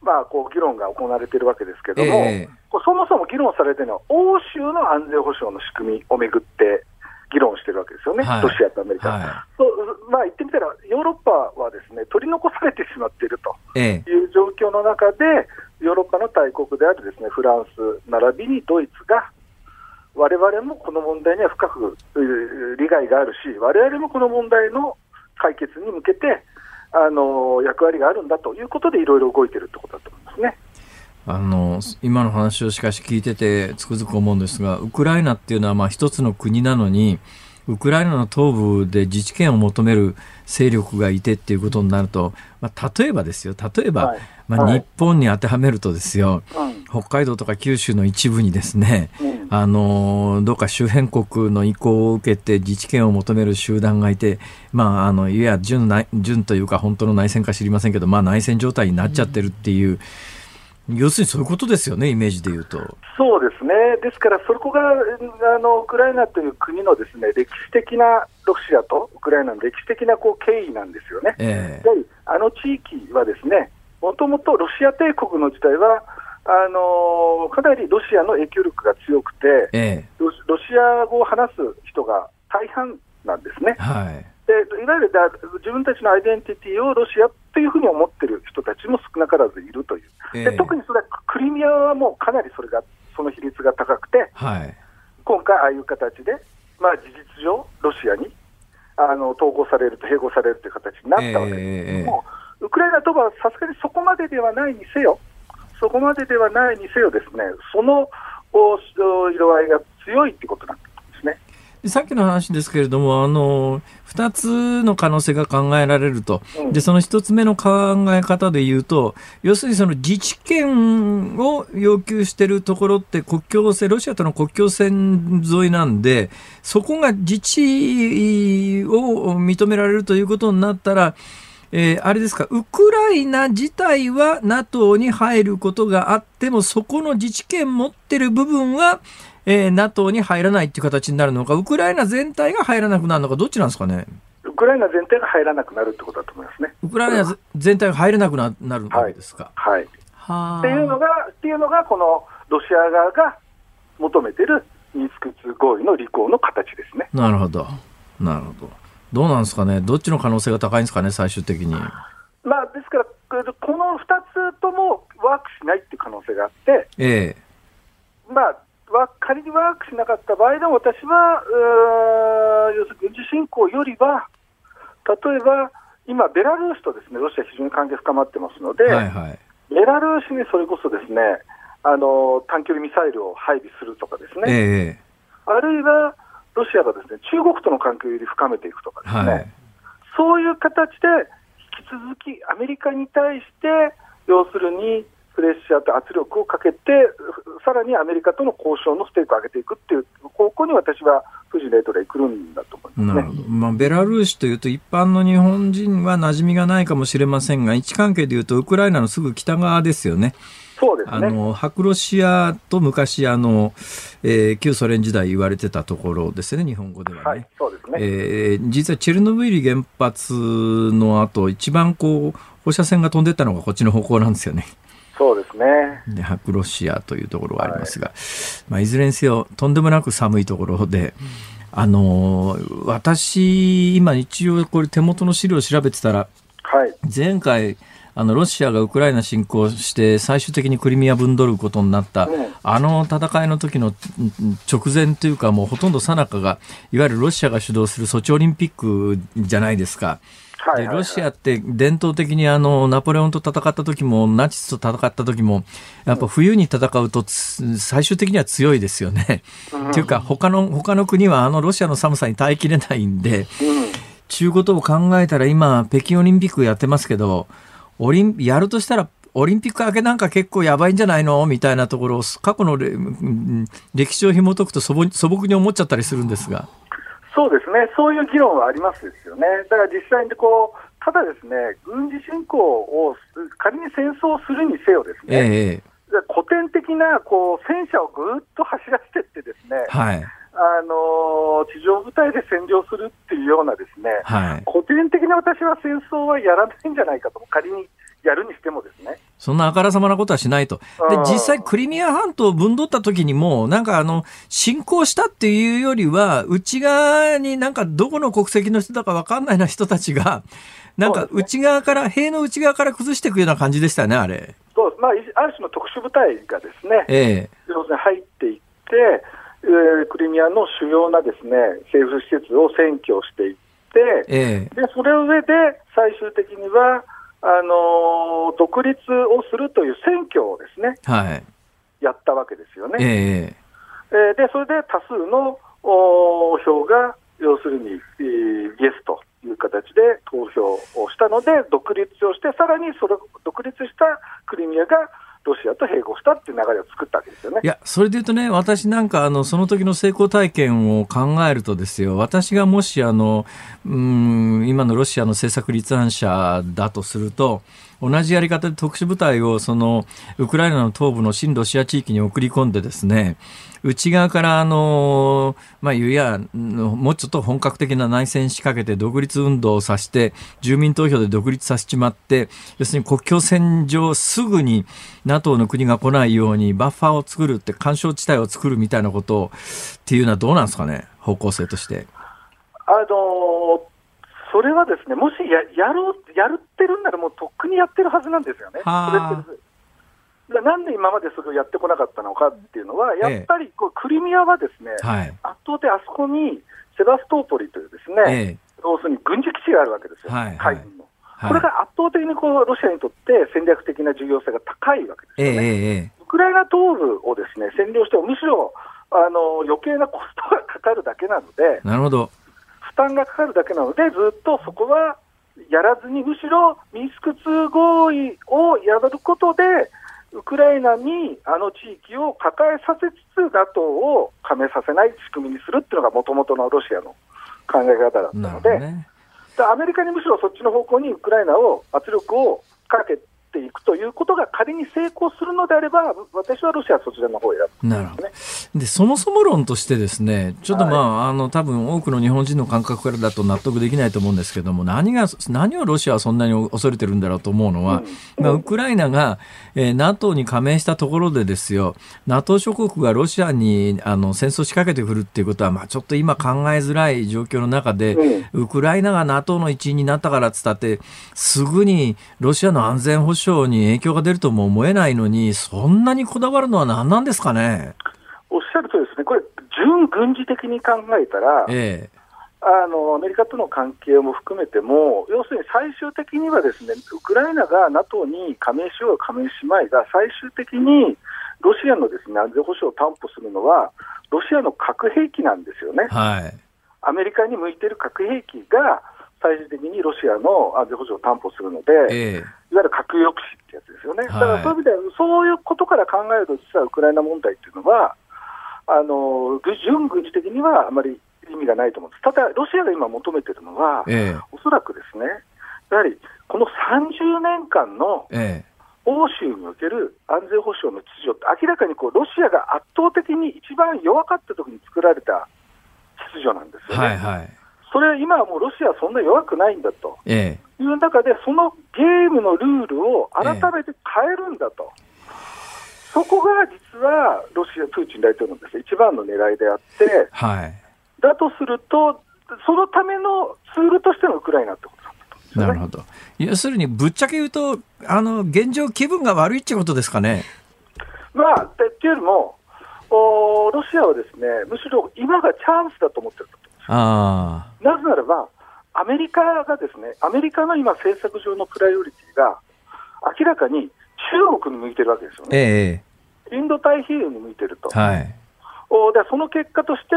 まあ、こう議論が行われているわけですけれども、えー、そもそも議論されているのは、欧州の安全保障の仕組みをめぐって議論してるわけですよね、はい、ロシアとアメリカ。はい、まあ、言ってみたら、ヨーロッパはですね取り残されてしまっているという状況の中で、ヨーロッパの大国であるですねフランス並びにドイツが、われわれもこの問題には深く利害があるし、われわれもこの問題の解決に向けて、あの役割があるんだということで、いろいろ動いてるってことだと思いますね。あの今の話をしかし聞いててつくづく思うんですがウクライナっていうのはまあ一つの国なのにウクライナの東部で自治権を求める勢力がいてっていうことになると、まあ、例えばですよ。例えば、はい、まあ、日本に当てはめるとですよ、はい、北海道とか九州の一部にですね、うん、あのどうか周辺国の意向を受けて自治権を求める集団がいて、まあ、あのいや準準というか本当の内戦か知りませんけど、まあ、内戦状態になっちゃってるっていう。うん要するにそういうことですよね、イメージでいうと。そうですね、ですからそこがあのウクライナという国のですね歴史的なロシアとウクライナの歴史的なこう経緯なんですよね。えー、やはりあの地域はですね、もともとロシア帝国の時代は、あのかなりロシアの影響力が強くて、えー、ロシア語を話す人が大半なんですね。はいでいわゆるだ自分たちのアイデンティティをロシアというふうに思っている人たちも少なからずいるという、で特にそれはクリミアはもうかなりそれがその比率が高くて、はい、今回、ああいう形で、まあ、事実上、ロシアにあの統合されると、併合されるという形になったわけです。けれども、えー、ウクライナとはさすがにそこまでではないにせよ、そこまでではないにせよ、ですねその色合いが強いということなんです。さっきの話ですけれども、あの、二つの可能性が考えられると。で、その一つ目の考え方で言うと、要するにその自治権を要求しているところって国境線、ロシアとの国境線沿いなんで、そこが自治を認められるということになったら、えー、あれですか、ウクライナ自体は NATO に入ることがあっても、そこの自治権持ってる部分は、えー、NATO に入らないっていう形になるのか、ウクライナ全体が入らなくなるのか、どっちなんですかね？ウクライナ全体が入らなくなるってことだと思いますね。ウクライナ全体が入れなくななるわけですか。はい。はい、っていうのが、っていうのが、このロシア側が求めてるミンスク2合意の履行の形ですね。なるほど。なるほど。どうなんですかね、どっちの可能性が高いんですかね、最終的に。まあ、ですから、この2つともワークしないっていう可能性があって、ええまあ、は仮にワークしなかった場合でも、私は、要するに軍事侵攻よりは、例えば今、ベラルーシとですねロシア、非常に関係深まってますので、はいはい、ベラルーシにそれこそですねあの短距離ミサイルを配備するとかですね、えー、あるいはロシアがですね中国との関係をより深めていくとかですね、はい、そういう形で引き続きアメリカに対して、要するにプレッシャーと圧力をかけて、さらにアメリカとの交渉のステークを上げていくっていう方向に私はプーチン大統領は行くんだと思いますね、まあ、ベラルーシというと、一般の日本人は馴染みがないかもしれませんが、位置関係でいうと、ウクライナのすぐ北側ですよね。そうですね、あの白ロシアと昔あの、えー、旧ソ連時代言われてたところですね、日本語ではね。はい、そうですねえー、実はチェルノブイリ原発の後一番こう放射線が飛んでったのがこっちの方向なんですよね。そうですね。で、白ロシアというところがありますが、はいまあ、いずれにせよ、とんでもなく寒いところで、あの私、今一応これ手元の資料を調べてたら、はい、前回、あのロシアがウクライナ侵攻して最終的にクリミア分取ることになった、うん、あの戦いの時の直前というかもうほとんどさなかがいわゆるロシアが主導するソチオリンピックじゃないですか。でロシアって伝統的にあのナポレオンと戦った時もナチスと戦った時もやっぱ冬に戦うと最終的には強いですよね。っていうか他の他の国はあのロシアの寒さに耐えきれないんで、ちゅうことを考えたら今北京オリンピックやってますけどオリンやるとしたらオリンピック明けなんか結構やばいんじゃないの？みたいなところを過去の歴史を紐解くと素朴に思っちゃったりするんですが。そうですね、そういう議論はありますですよね。だから実際にこう、ただですね、軍事侵攻を仮に戦争するにせよですね、え古典的なこう戦車をぐっと走らせてってですね、はい、あの地上部隊で占領するっていうようなですね、はい、古典的な私は戦争はやらないんじゃないかと、仮にやるにしてもですね。そんなあからさまなことはしないと。で、実際クリミア半島を分取った時にも、なんかあの、侵攻したっていうよりは、内側になんかどこの国籍の人だかわかんないな人たちが、[LAUGHS] なんか内側から、ね、塀の内側から崩していくような感じでしたね、あれ。そうまあ、ある種の特殊部隊がですね、ええ、要するに入っていって、えー、クリミアの主要なですね政府施設を占拠していって、ええ、でそれを上で最終的には、あのー、独立をするという選挙をですね、はい、やったわけですよね。ええー、でそれで多数の票が要するに、えー、イエスという形で投票をしたので、独立をして、さらにそれ独立したクリミアがロシアと併合したっていう流れを作ったわけですよね。いや、それで言うとね、私なんか、あの、その時の成功体験を考えるとですよ、私がもし、あの、うん、今のロシアの政策立案者だとすると、同じやり方で特殊部隊をそのウクライナの東部の親ロシア地域に送り込んでですね内側からあの、まあ、いやもうちょっと本格的な内戦仕掛けて独立運動をさして住民投票で独立させちまって要するに国境線上すぐに NATO の国が来ないようにバッファーを作るって干渉地帯を作るみたいなことっていうのはどうなんですかね？方向性として。あのそれはですね、もしややろうやるってるんなら、もうとっくにやってるはずなんですよね。それってなんで今までそれをやってこなかったのかっていうのは、やっぱりこうクリミアはですね、はい、圧倒的あそこにセバストーポリというですね、ええ、要するに軍事基地があるわけですよ、はい、海軍の。これが圧倒的にこうロシアにとって戦略的な重要性が高いわけですよね。え、ウクライナ東部をですね占領しても、むしろあの余計なコストがかかるだけなので、なるほど。負担がかかるだけなので、ずっとそこはやらずに、むしろミンスク2合意をやることで、ウクライナにあの地域を抱えさせつつ、NATO を加盟させない仕組みにするっていうのがもともとのロシアの考え方だったので、ね、アメリカにむしろそっちの方向にウクライナを圧力をかけていくということが仮に成功するのであれば、私はロシアはそちらの方を選ぶ、ね、なるほどでそもそも論としてですね、ちょっとまあ、はい、あの多分多くの日本人の感覚からだと納得できないと思うんですけども、何が何をロシアはそんなに恐れてるんだろうと思うのは、うん、まあ、ウクライナが、えー、NATO に加盟したところでですよ、NATO 諸国がロシアにあの戦争を仕掛けてくるっていうことは、まあ、ちょっと今考えづらい状況の中で、うん、ウクライナが NATO の一員になったからっつったって、すぐにロシアの安全保障に影響が出るとも思えないのに、そんなにこだわるのは何なんですかね？おっしゃるとですね、これ、純軍事的に考えたら、ええ。あのアメリカとの関係も含めても、要するに最終的にはですねウクライナが NATO に加盟しようが加盟しまいが、最終的にロシアのですね安全保障を担保するのは、ロシアの核兵器なんですよね。はい、アメリカに向いている核兵器が最終的にロシアの安全保障を担保するので、えいわゆる核抑止ってやつですよね。だからそういう意味では、そういうことから考えると、実はウクライナ問題っていうのは、あの準軍事的にはあまり意味がないと思うんです。ただ、ロシアが今求めているのは、ええ、おそらくですね、やはりこの30年間の欧州における安全保障の秩序って、明らかにこうロシアが圧倒的に一番弱かったときに作られた秩序なんですよね。はいはい、それ、今はもうロシアはそんな弱くないんだと、ええ、いう中で、そのゲームのルールを改めて変えるんだと。えそこが実はロシア、プーチン大統領のです、ね、一番の狙いであって、はい、だとすると、そのためのツールとしてのウクライナってことなるほど。要するに、ぶっちゃけ言うと、あの現状、気分が悪いってことですかね。まあ、っていうよりも、おロシアはですね、むしろ今がチャンスだと思ってるとあなぜならば、アメリカがですね、アメリカの今、政策上のプライオリティが、明らかに中国に向いてるわけですよね。えインド太平洋に向いてると。はい、おでその結果として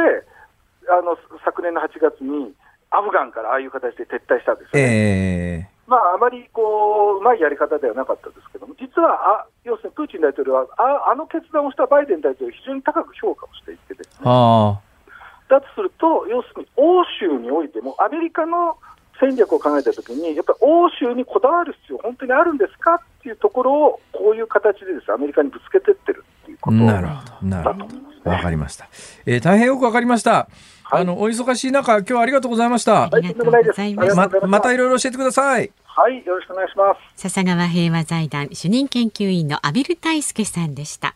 あの、昨年の8月にアフガンからああいう形で撤退したんですよね。えーまあ、あまりこううまいやり方ではなかったですけども、実はあ要するにプーチン大統領はあ、あの決断をしたバイデン大統領、非常に高く評価をしていてですね、だとすると、要するに欧州においても、アメリカの戦略を考えたときに、やっぱり欧州にこだわる必要、本当にあるんですかっていうところを、こういう形でです、アメリカにぶつけてってるっていうことだと思います、ね、わかりました。えー、大変よくわかりました。はい、あのお忙しい中、今日はありがとうございました。ありがとうございます。ままたいろいろ教えてください。はい、よろしくお願いします。笹川平和財団主任研究員の阿比留大輔さんでした。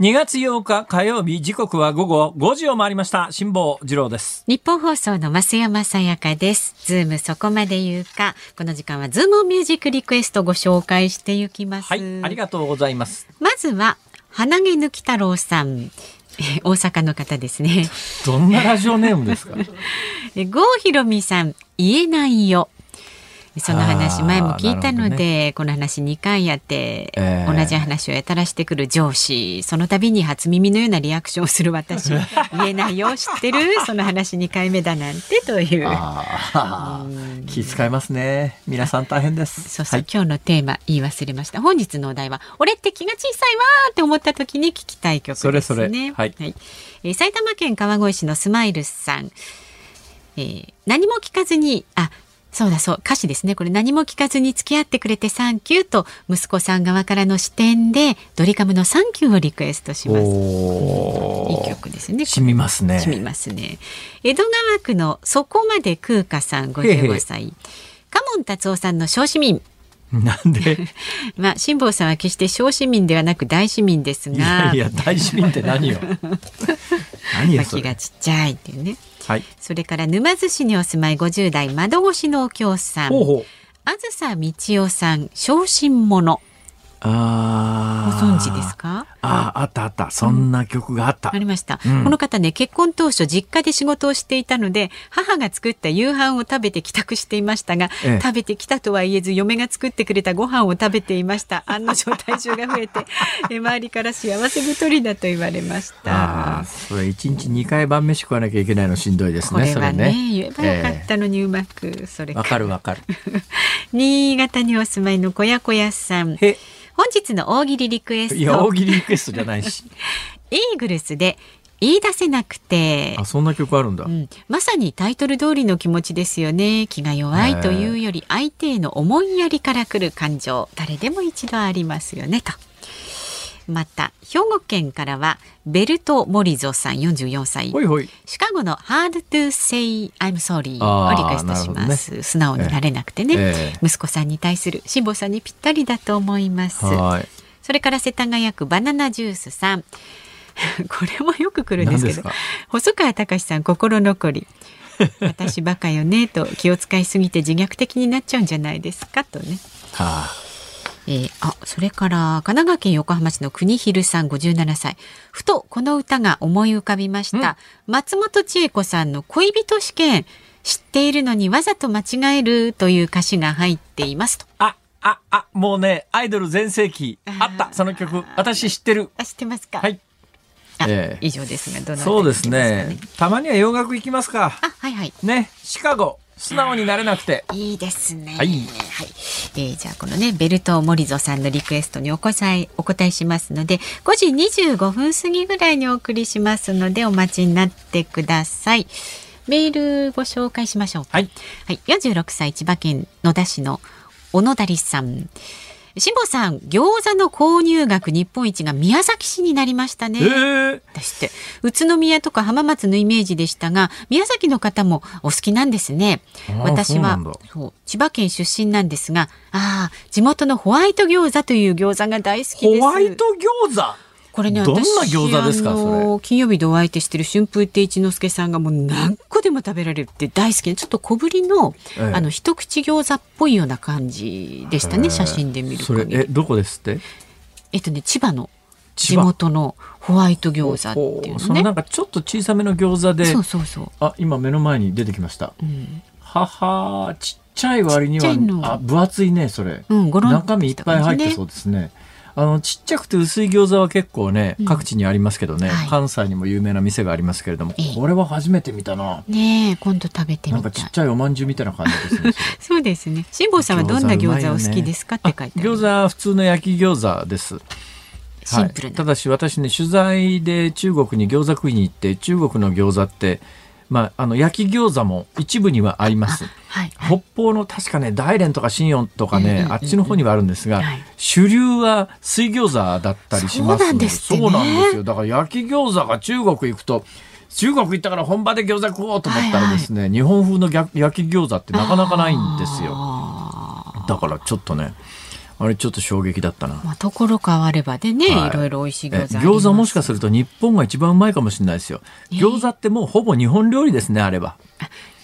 2月8日火曜日時刻は午後5時を回りました。辛坊治郎です。ニッポン放送の増山さやかです。ズームそこまで言うか。この時間はズームミュージックリクエストご紹介していきます。はいありがとうございます。まずは鼻毛抜き太郎さん。大阪の方ですね。どんなラジオネームですか？[LAUGHS] 郷ひろみさん。言えないよその話前も聞いたので、ね、この話2回やって、えー、同じ話をやたらしてくる上司その度に初耳のようなリアクションをする私 [LAUGHS] 言えないよ知ってる？その話2回目だなんてという。気遣いますね。皆さん大変です。そうそう、はい、今日のテーマ言い忘れました。本日のお題は「俺って気が小さいわ」って思った時に聞きたい曲ですね。それそれ。はい、はい、えー、埼玉県川越市のスマイルさん。えー、何も聞かずにあそうだそう。歌詞ですね。これ何も聞かずに付き合ってくれてサンキューと息子さん側からの視点でドリカムのサンキューをリクエストします。いい曲ですね染みますね。染みますね。江戸川区のそこまで空花さん55歳。カモン達夫さんの小市民。なんで？[LAUGHS] まあ辛坊さんは決して小市民ではなく大市民ですが。いや大市民って何よ [LAUGHS] 何よ気がちっちゃいっていうね。はい、それから沼津市にお住まい50代窓越しのお京さん。あずさみちおさん昇進者あご存知ですか？ああったあった。そんな曲があった、うん、ありました、うん、この方ね結婚当初実家で仕事をしていたので母が作った夕飯を食べて帰宅していましたが、ええ、食べてきたとは言えず嫁が作ってくれたご飯を食べていました。案の定体重が増えて [LAUGHS] 周りから幸せ太りだと言われました。それ一日二回晩飯食わなきゃいけないのしんどいですねこれはね、ね、言えばよかったのにうまく、えそれわかるわかる。[LAUGHS] 新潟にお住まいの小屋小屋さん本日の大喜利リクエスト。いや大喜利リクエストじゃないし。[LAUGHS] イーグルスで言い出せなくて。あそんな曲あるんだ、うん、まさにタイトル通りの気持ちですよね。気が弱いというより相手への思いやりからくる感情。誰でも一度ありますよね。とまた兵庫県からはベルト・モリゾさん44歳。ほいほい。シカゴの Hard to say I'm sorry をリクエストします、ね、素直になれなくてね、えー、息子さんに対する辛坊さんにぴったりだと思います。それから世田谷区バナナジュースさん。[LAUGHS] これもよく来るんですけど。細川隆さん心残り。私バカよねと気を使いすぎて自虐的になっちゃうんじゃないですか？とね。[LAUGHS] はあえー、あそれから神奈川県横浜市の国広さん57歳。ふとこの歌が思い浮かびました。松本千恵子さんの恋人試験知っているのにわざと間違えるという歌詞が入っていますと。あああもうねアイドル全盛期。あった。その曲。私知ってる。あ知ってますか？はい。えー、以上ですがどの、そうですね。たまには洋楽行きますか。あはいはい。ね。シカゴ素直になれなくて。いいですね。はい。はい、えー、じゃあこのねベルトモリゾさんのリクエストにお答えお答えしますので、5時25分過ぎぐらいにお送りしますのでお待ちになってください。メールご紹介しましょう。はい。はい。46歳千葉県野田市の小野田里さん。辛坊さん、餃子の購入額日本一が宮崎市になりましたね。えー、ですって。宇都宮とか浜松のイメージでしたが、宮崎の方もお好きなんですね。私はそう千葉県出身なんですが、ああ、地元のホワイト餃子という餃子が大好きです。ホワイト餃子？これね、どんな餃子ですか金曜日でお相手してる春風亭一之輔さんがもう何個でも食べられるって大好きでちょっと小ぶりの、ええ、あの一口餃子っぽいような感じでしたね、写真で見る限りえどこですって？えっとね千葉の地元のホワイト餃子っていう、ね、そのなんかちょっと小さめの餃子でそうそうそう。あ今目の前に出てきました、うん、ははちっちゃい割にはあ分厚いねそれ、うん、中身いっぱい入ってそうですねあのちっちゃくて薄い餃子は結構ね、各地にありますけどね、はい、関西にも有名な店がありますけれども、これは初めて見たな。ね今度食べてみたなんかちっちゃいお饅頭みたいな感じですね。[LAUGHS] そうですね。辛坊さんはどんな餃子を好きですか、って書いて餃子は普通の焼き餃子です。シンプル、はい、ただし私ね取材で中国に餃子食いに行って中国の餃子ってまあ、あの焼き餃子も一部にはあります。はい。はい、北方の確かね大連とか新四とかね、あっちの方にはあるんですが、はい、主流は水餃子だったりします。そうなんです、ね、そうなんですよ。だから焼き餃子が中国行くと中国行ったから本場で餃子食おうと思ったらですね、はいはい、日本風の焼き餃子ってなかなかないんですよ。だからちょっとねあれちょっと衝撃だったな。まあ、ところ変わればでね、はい、いろいろ美味しい餃子餃子もしかすると日本が一番うまいかもしれないですよ。餃子ってもうほぼ日本料理ですね、あれば。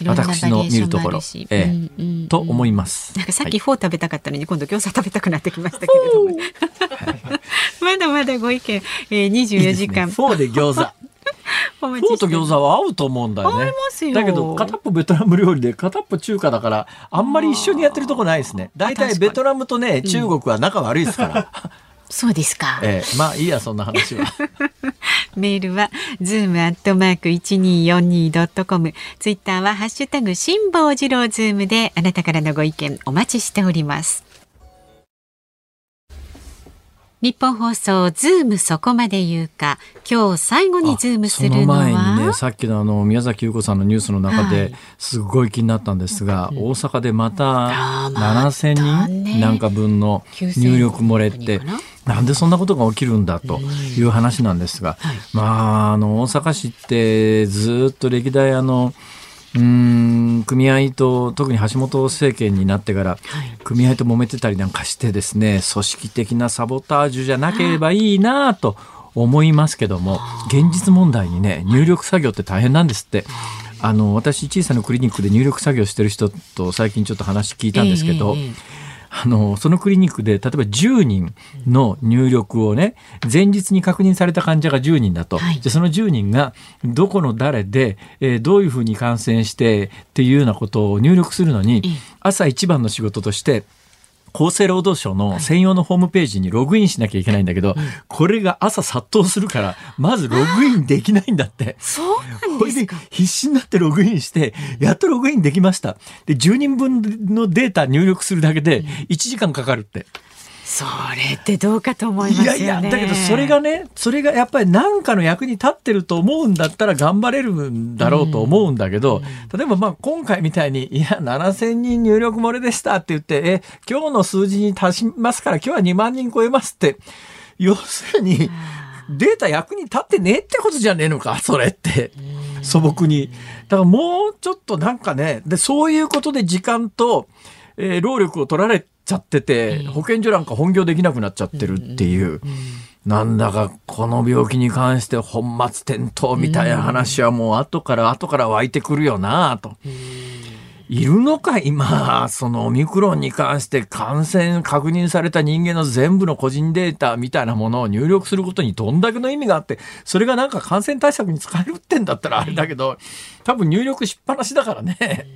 私の見るところ、ええ、うん、と思います。なんかさっきフォー食べたかったのに、はい、今度餃子食べたくなってきましたけれども。[LAUGHS] まだまだご意見、えー、24時間。いいフォーで餃子。フォーと餃子は合うと思うんだよね。だけど片っぽベトナム料理で片っぽ中華だからあんまり一緒にやってるとこないですね。大体ベトナムとね中国は仲悪いですから。[LAUGHS] そうですか。ええ、まあいいやそんな話は。[LAUGHS] メールはズームアットマーク一二四二ドットコム。ツイッターはハッシュタグ辛坊治郎ズームであなたからのご意見お待ちしております。日本放送ズームそこまで言うか。今日最後にズームするのは？その前にねさっきのあの宮崎優子さんのニュースの中ですごい気になったんですが、はい、大阪でまた7000人なんか分の入力漏れって、な？んでそんなことが起きるんだという話なんですが、はい、まああの大阪市ってずっと歴代あのうん組合と特に橋本政権になってから、組合と揉めてたりなんかしてですね組織的なサボタージュじゃなければいいなと思いますけども現実問題にね入力作業って大変なんですって。あの私小さなクリニックで入力作業してる人と最近ちょっと話聞いたんですけど、えーえーあの、そのクリニックで、例えば10人の入力をね、前日に確認された患者が10人だと。はい、じゃその10人が、どこの誰で、えー、どういうふうに感染してっていうようなことを入力するのに、朝一番の仕事として、厚生労働省の専用のホームページにログインしなきゃいけないんだけど、はい、これが朝殺到するから、まずログインできないんだって。そうなんですか必死になってログインして、やっとログインできました。で、10人分のデータ入力するだけで1時間かかるって。それってどうかと思いますよね。いやいや、だけどそれがね、それがやっぱり何かの役に立ってると思うんだったら頑張れるんだろうと思うんだけど、うん、例えばまあ今回みたいに、いや、7000人入力漏れでしたって言って、え、今日の数字に足しますから今日は2万人超えますって、要するに、データ役に立ってねえってことじゃねえのか、それって。素朴に。だからもうちょっとなんかね、で、そういうことで時間と、えー、労力を取られちゃってて、保健所なんか本業できなくなっちゃってるっていう。なんだかこの病気に関して本末転倒みたいな話はもう後から後から湧いてくるよなと。いるのか今、そのオミクロンに関して感染確認された人間の全部の個人データみたいなものを入力することにどんだけの意味があって、それがなんか感染対策に使えるってんだったらあれだけど、多分入力しっぱなしだからね。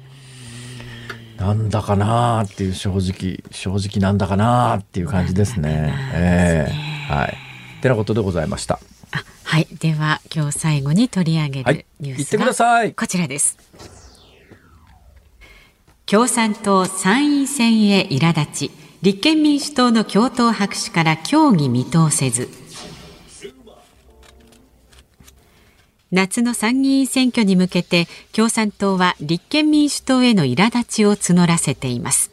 なんだかなっていう正直正直なんだかなっていう感じですね。ええー、はい。てなことでございました。はい。では今日最後に取り上げるニュースが、はい、こちらです。共産党参院選へ苛立ち、立憲民主党の共闘白紙から協議見通せず。夏の参議院選挙に向けて共産党は立憲民主党への苛立ちを募らせています。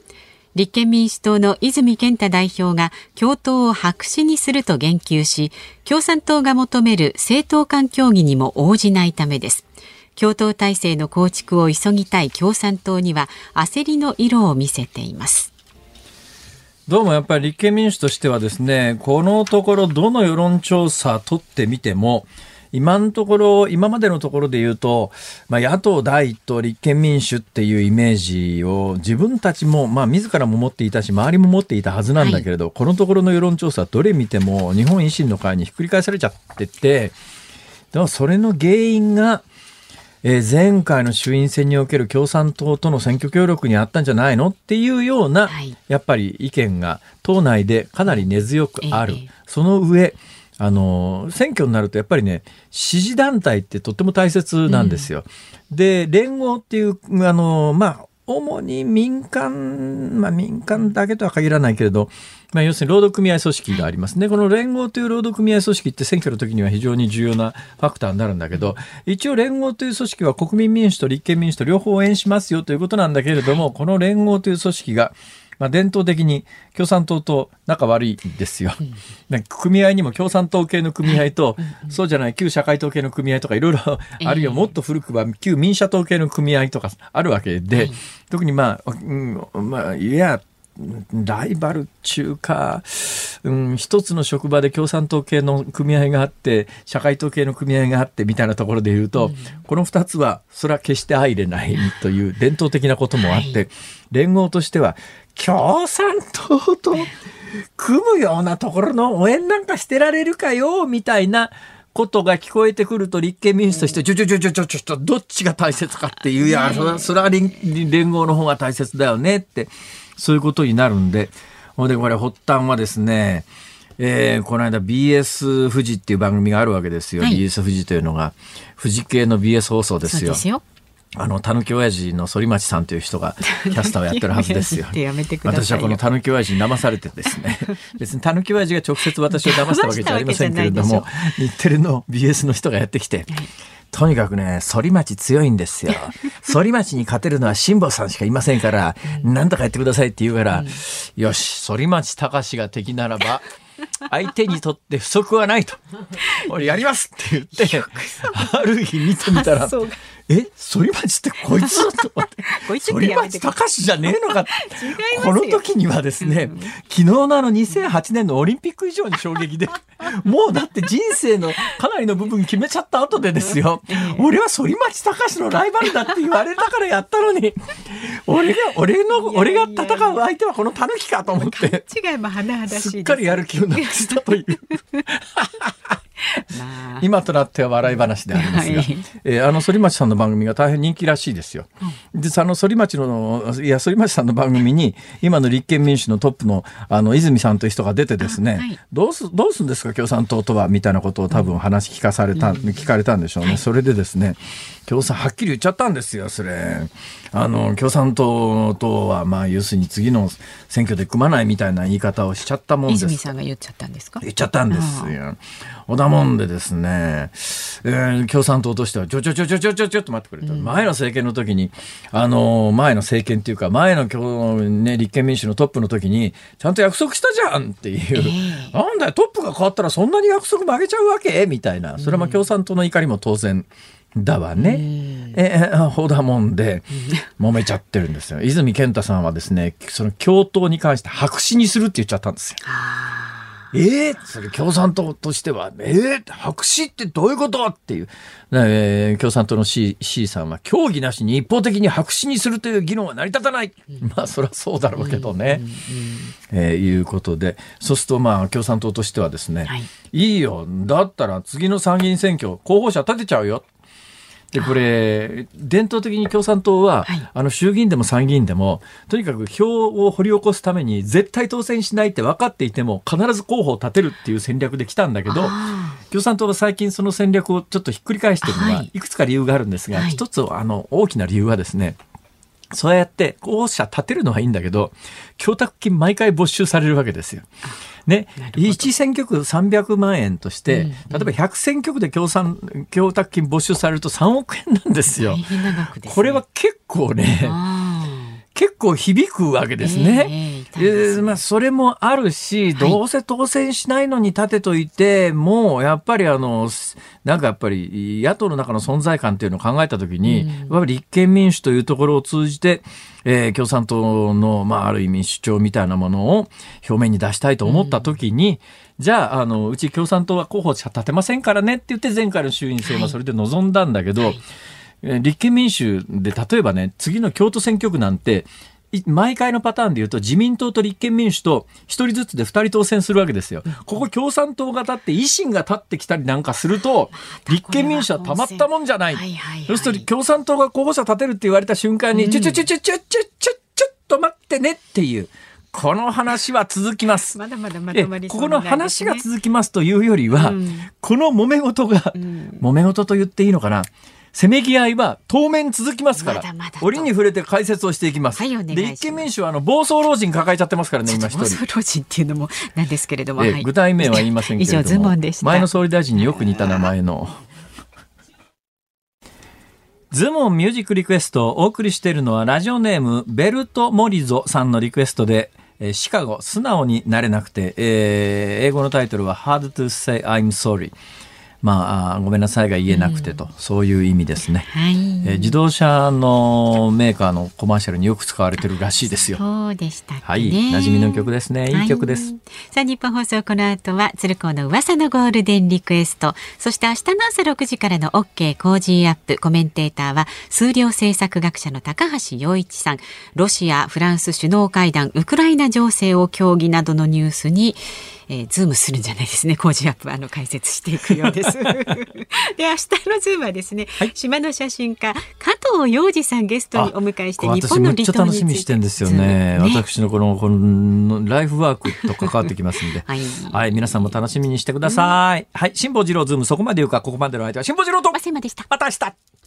立憲民主党の泉健太代表が共闘を白紙にすると言及し共産党が求める政党間協議にも応じないためです。共闘体制の構築を急ぎたい共産党には焦りの色を見せています。どうもやっぱり立憲民主としてはですねこのところどの世論調査取ってみても今のところ、今までのところで言うと、まあ、野党第一党立憲民主っていうイメージを自分たちも、まあ、自らも持っていたし、周りも持っていたはずなんだけれど、はい、このところの世論調査、どれ見ても日本維新の会にひっくり返されちゃってて、でもそれの原因が、えー、前回の衆院選における共産党との選挙協力にあったんじゃないのっていうような、はい、やっぱり意見が党内でかなり根強くある。えー、その上、あの選挙になるとやっぱりね支持団体ってとっても大切なんですよ。うん、で連合っていうあのまあ主に民間、まあ民間だけとは限らないけれど、まあ要するに労働組合組織がありますね。この連合という労働組合組織って選挙の時には非常に重要なファクターになるんだけど、一応連合という組織は国民民主と立憲民主と両方応援しますよということなんだけれども、この連合という組織がまあ、伝統的に共産党と仲悪いんですよ。組合にも共産党系の組合と、そうじゃない旧社会党系の組合とかいろいろ、あるいはもっと古くは旧民社党系の組合とかあるわけで、特にまあ、うん、まあ、いや、ライバル中か、うん、一つの職場で共産党系の組合があって、社会党系の組合があってみたいなところで言うと、うん、この二つは、それは決して相入れないという伝統的なこともあって、はい、連合としては、共産党と組むようなところの応援なんかしてられるかよ、みたいなことが聞こえてくると立憲民主として、ちょちょちょちょちょちょちょ、どっちが大切かっていう、いや、それは、それは連合の方が大切だよねって、そういうことになるんで、ほんでこれ発端はですね、えー、この間 BS 富士っていう番組があるわけですよ。はい、BS 富士というのが、富士系の BS 放送ですよ。あの、たぬき親父の反町さんという人が [LAUGHS] キャスターをやってるはずですよ。私はこのたぬき親父に騙されてですね、別にたぬき親父が直接私を騙したわけじゃありませんけれども、日テレの BS の人がやってきて、とにかくね、反町強いんですよ。[LAUGHS] 反町に勝てるのは辛坊さんしかいませんから、なんとかやってくださいって言うから、よし、反町隆が敵ならば、相手にとって不足はないと。[LAUGHS] 俺やりますって言って、ある日見てみたら、え反町ってこいつ？と思って。こいつ反町隆じゃねえのかこの時にはですね、うん、昨日のあの2008年のオリンピック以上に衝撃で、[LAUGHS] もうだって人生のかなりの部分決めちゃった後でですよ、[LAUGHS] 俺は反町隆のライバルだって言われたからやったのに、[LAUGHS] 俺が、俺の、俺が戦う相手はこの狸かと思って。違いも甚だしいすっかりやる気をなくしたという。[LAUGHS] 今となっては笑い話でありますが、はい、えー、あの反町さんの番組が大変人気らしいですよ。うん、であの反町のいや反町さんの番組に今の立憲民主のトップのあの泉さんという人が出てですね、はい、どうすどうすんですか共産党とはみたいなことを多分話聞かされた、うん、聞かれたんでしょうね。はい、それでですね共産はっきり言っちゃったんですよそれ。あの共産党とはまあ要するに次の選挙で組まないみたいな言い方をしちゃったもんです。泉さんが言っちゃったんですか？言っちゃったんですよ。おだもんでですね、えー、共産党としてはちょちょちょちょちょちょちょっと待ってくれと、うん、前の政権の時にあの前の政権っていうか前のね立憲民主のトップの時にちゃんと約束したじゃんっていう、えー、なんだよトップが変わったらそんなに約束曲げちゃうわけ？みたいな。それは共産党の怒りも当然。だわね。えー、ほだもんで、揉めちゃってるんですよ。[LAUGHS] 泉健太さんはですね、その共闘に関して白紙にするって言っちゃったんですよ。えー、それ共産党としては、えー、白紙ってどういうことっていう、えー、共産党の C, C さんは、協議なしに一方的に白紙にするという議論は成り立たない。うん、まあ、そりゃそうだろうけどね。うん、えー、いうことで、そうすると、まあ、共産党としてはですね、はい、いいよ、だったら次の参議院選挙、候補者立てちゃうよ。でこれ伝統的に共産党は、はい、あの衆議院でも参議院でもとにかく票を掘り起こすために絶対当選しないって分かっていても必ず候補を立てるっていう戦略で来たんだけど共産党は最近その戦略をちょっとひっくり返しているのはいくつか理由があるんですが、はい、一つあの大きな理由はですねそうやって候補者立てるのはいいんだけど供託金毎回没収されるわけですよ。ね、1選挙区300万円として、うん、例えば100選挙区で共産供託金没収されると3億円なんですよ。これは結構ね結構響くわけですね。えー、まあ、それもあるし、どうせ当選しないのに立てといて、もうやっぱりあの、なんかやっぱり野党の中の存在感っていうのを考えたときに、うん、やっぱり立憲民主というところを通じて、えー、共産党の、まあ、ある意味主張みたいなものを表面に出したいと思ったときに、うん、じゃあ、あの、うち共産党は候補者立てませんからねって言って前回の衆院選はそれで臨んだんだけど、はい。はい立憲民主で例えばね、次の京都選挙区なんて、毎回のパターンで言うと自民党と立憲民主と一人ずつで二人当選するわけですよ。ここ共産党が立って維新が立ってきたりなんかすると [LAUGHS] 立憲民主はたまったもんじゃない。そうすると共産党が候補者立てるって言われた瞬間に、ちょちょちょちょちょちょちょちょっと待ってねっていう。この話は続きます。まだまだまとまり、ここの話が続きますというよりは、うん、この揉め事が、うん、揉め事と言っていいのかな。せめぎ合いは当面続きますから、まだまだ折に触れて解説をしていきます。はい、で立憲民主はあの暴走老人抱えちゃってますからね、今一人。暴走老人っていうのもなんですけれども、えはい、具体名は言いませんけれども、前の総理大臣によく似た名前の。ズモンミュージックリクエストをお送りしているのはラジオネームベルト・モリゾさんのリクエストでえシカゴ素直になれなくて、えー、英語のタイトルは Hard to say I'm sorry まあ、ごめんなさいが言えなくてと、うん、そういう意味ですね、はい、え自動車のメーカーのコマーシャルによく使われてるらしいですよ。そうでしたはい、馴染みの曲ですね。い。い曲です。はい、さあ、日本放送この後は鶴光の噂のゴールデンリクエスト、そして明日の朝6時からの OK Cozy up。コメンテーターは数量政策学者の高橋洋一さん、ロシア、フランス首脳会談、ウクライナ情勢を協議などのニュースにえー、ズームするんじゃないですね。 Cozy up あの解説していくようです。[LAUGHS] で、明日のズームはですね、はい、島の写真家加藤洋二さんゲストにお迎えして日本の離島について楽しみしてんですよね。ね私のこのこのライフワークと関わってきますんで、はい、はい、皆さんも楽しみにしてください。うん、はい、辛坊治郎ズームそこまで言うかここまでの相手は辛坊治郎とまでした。また明日。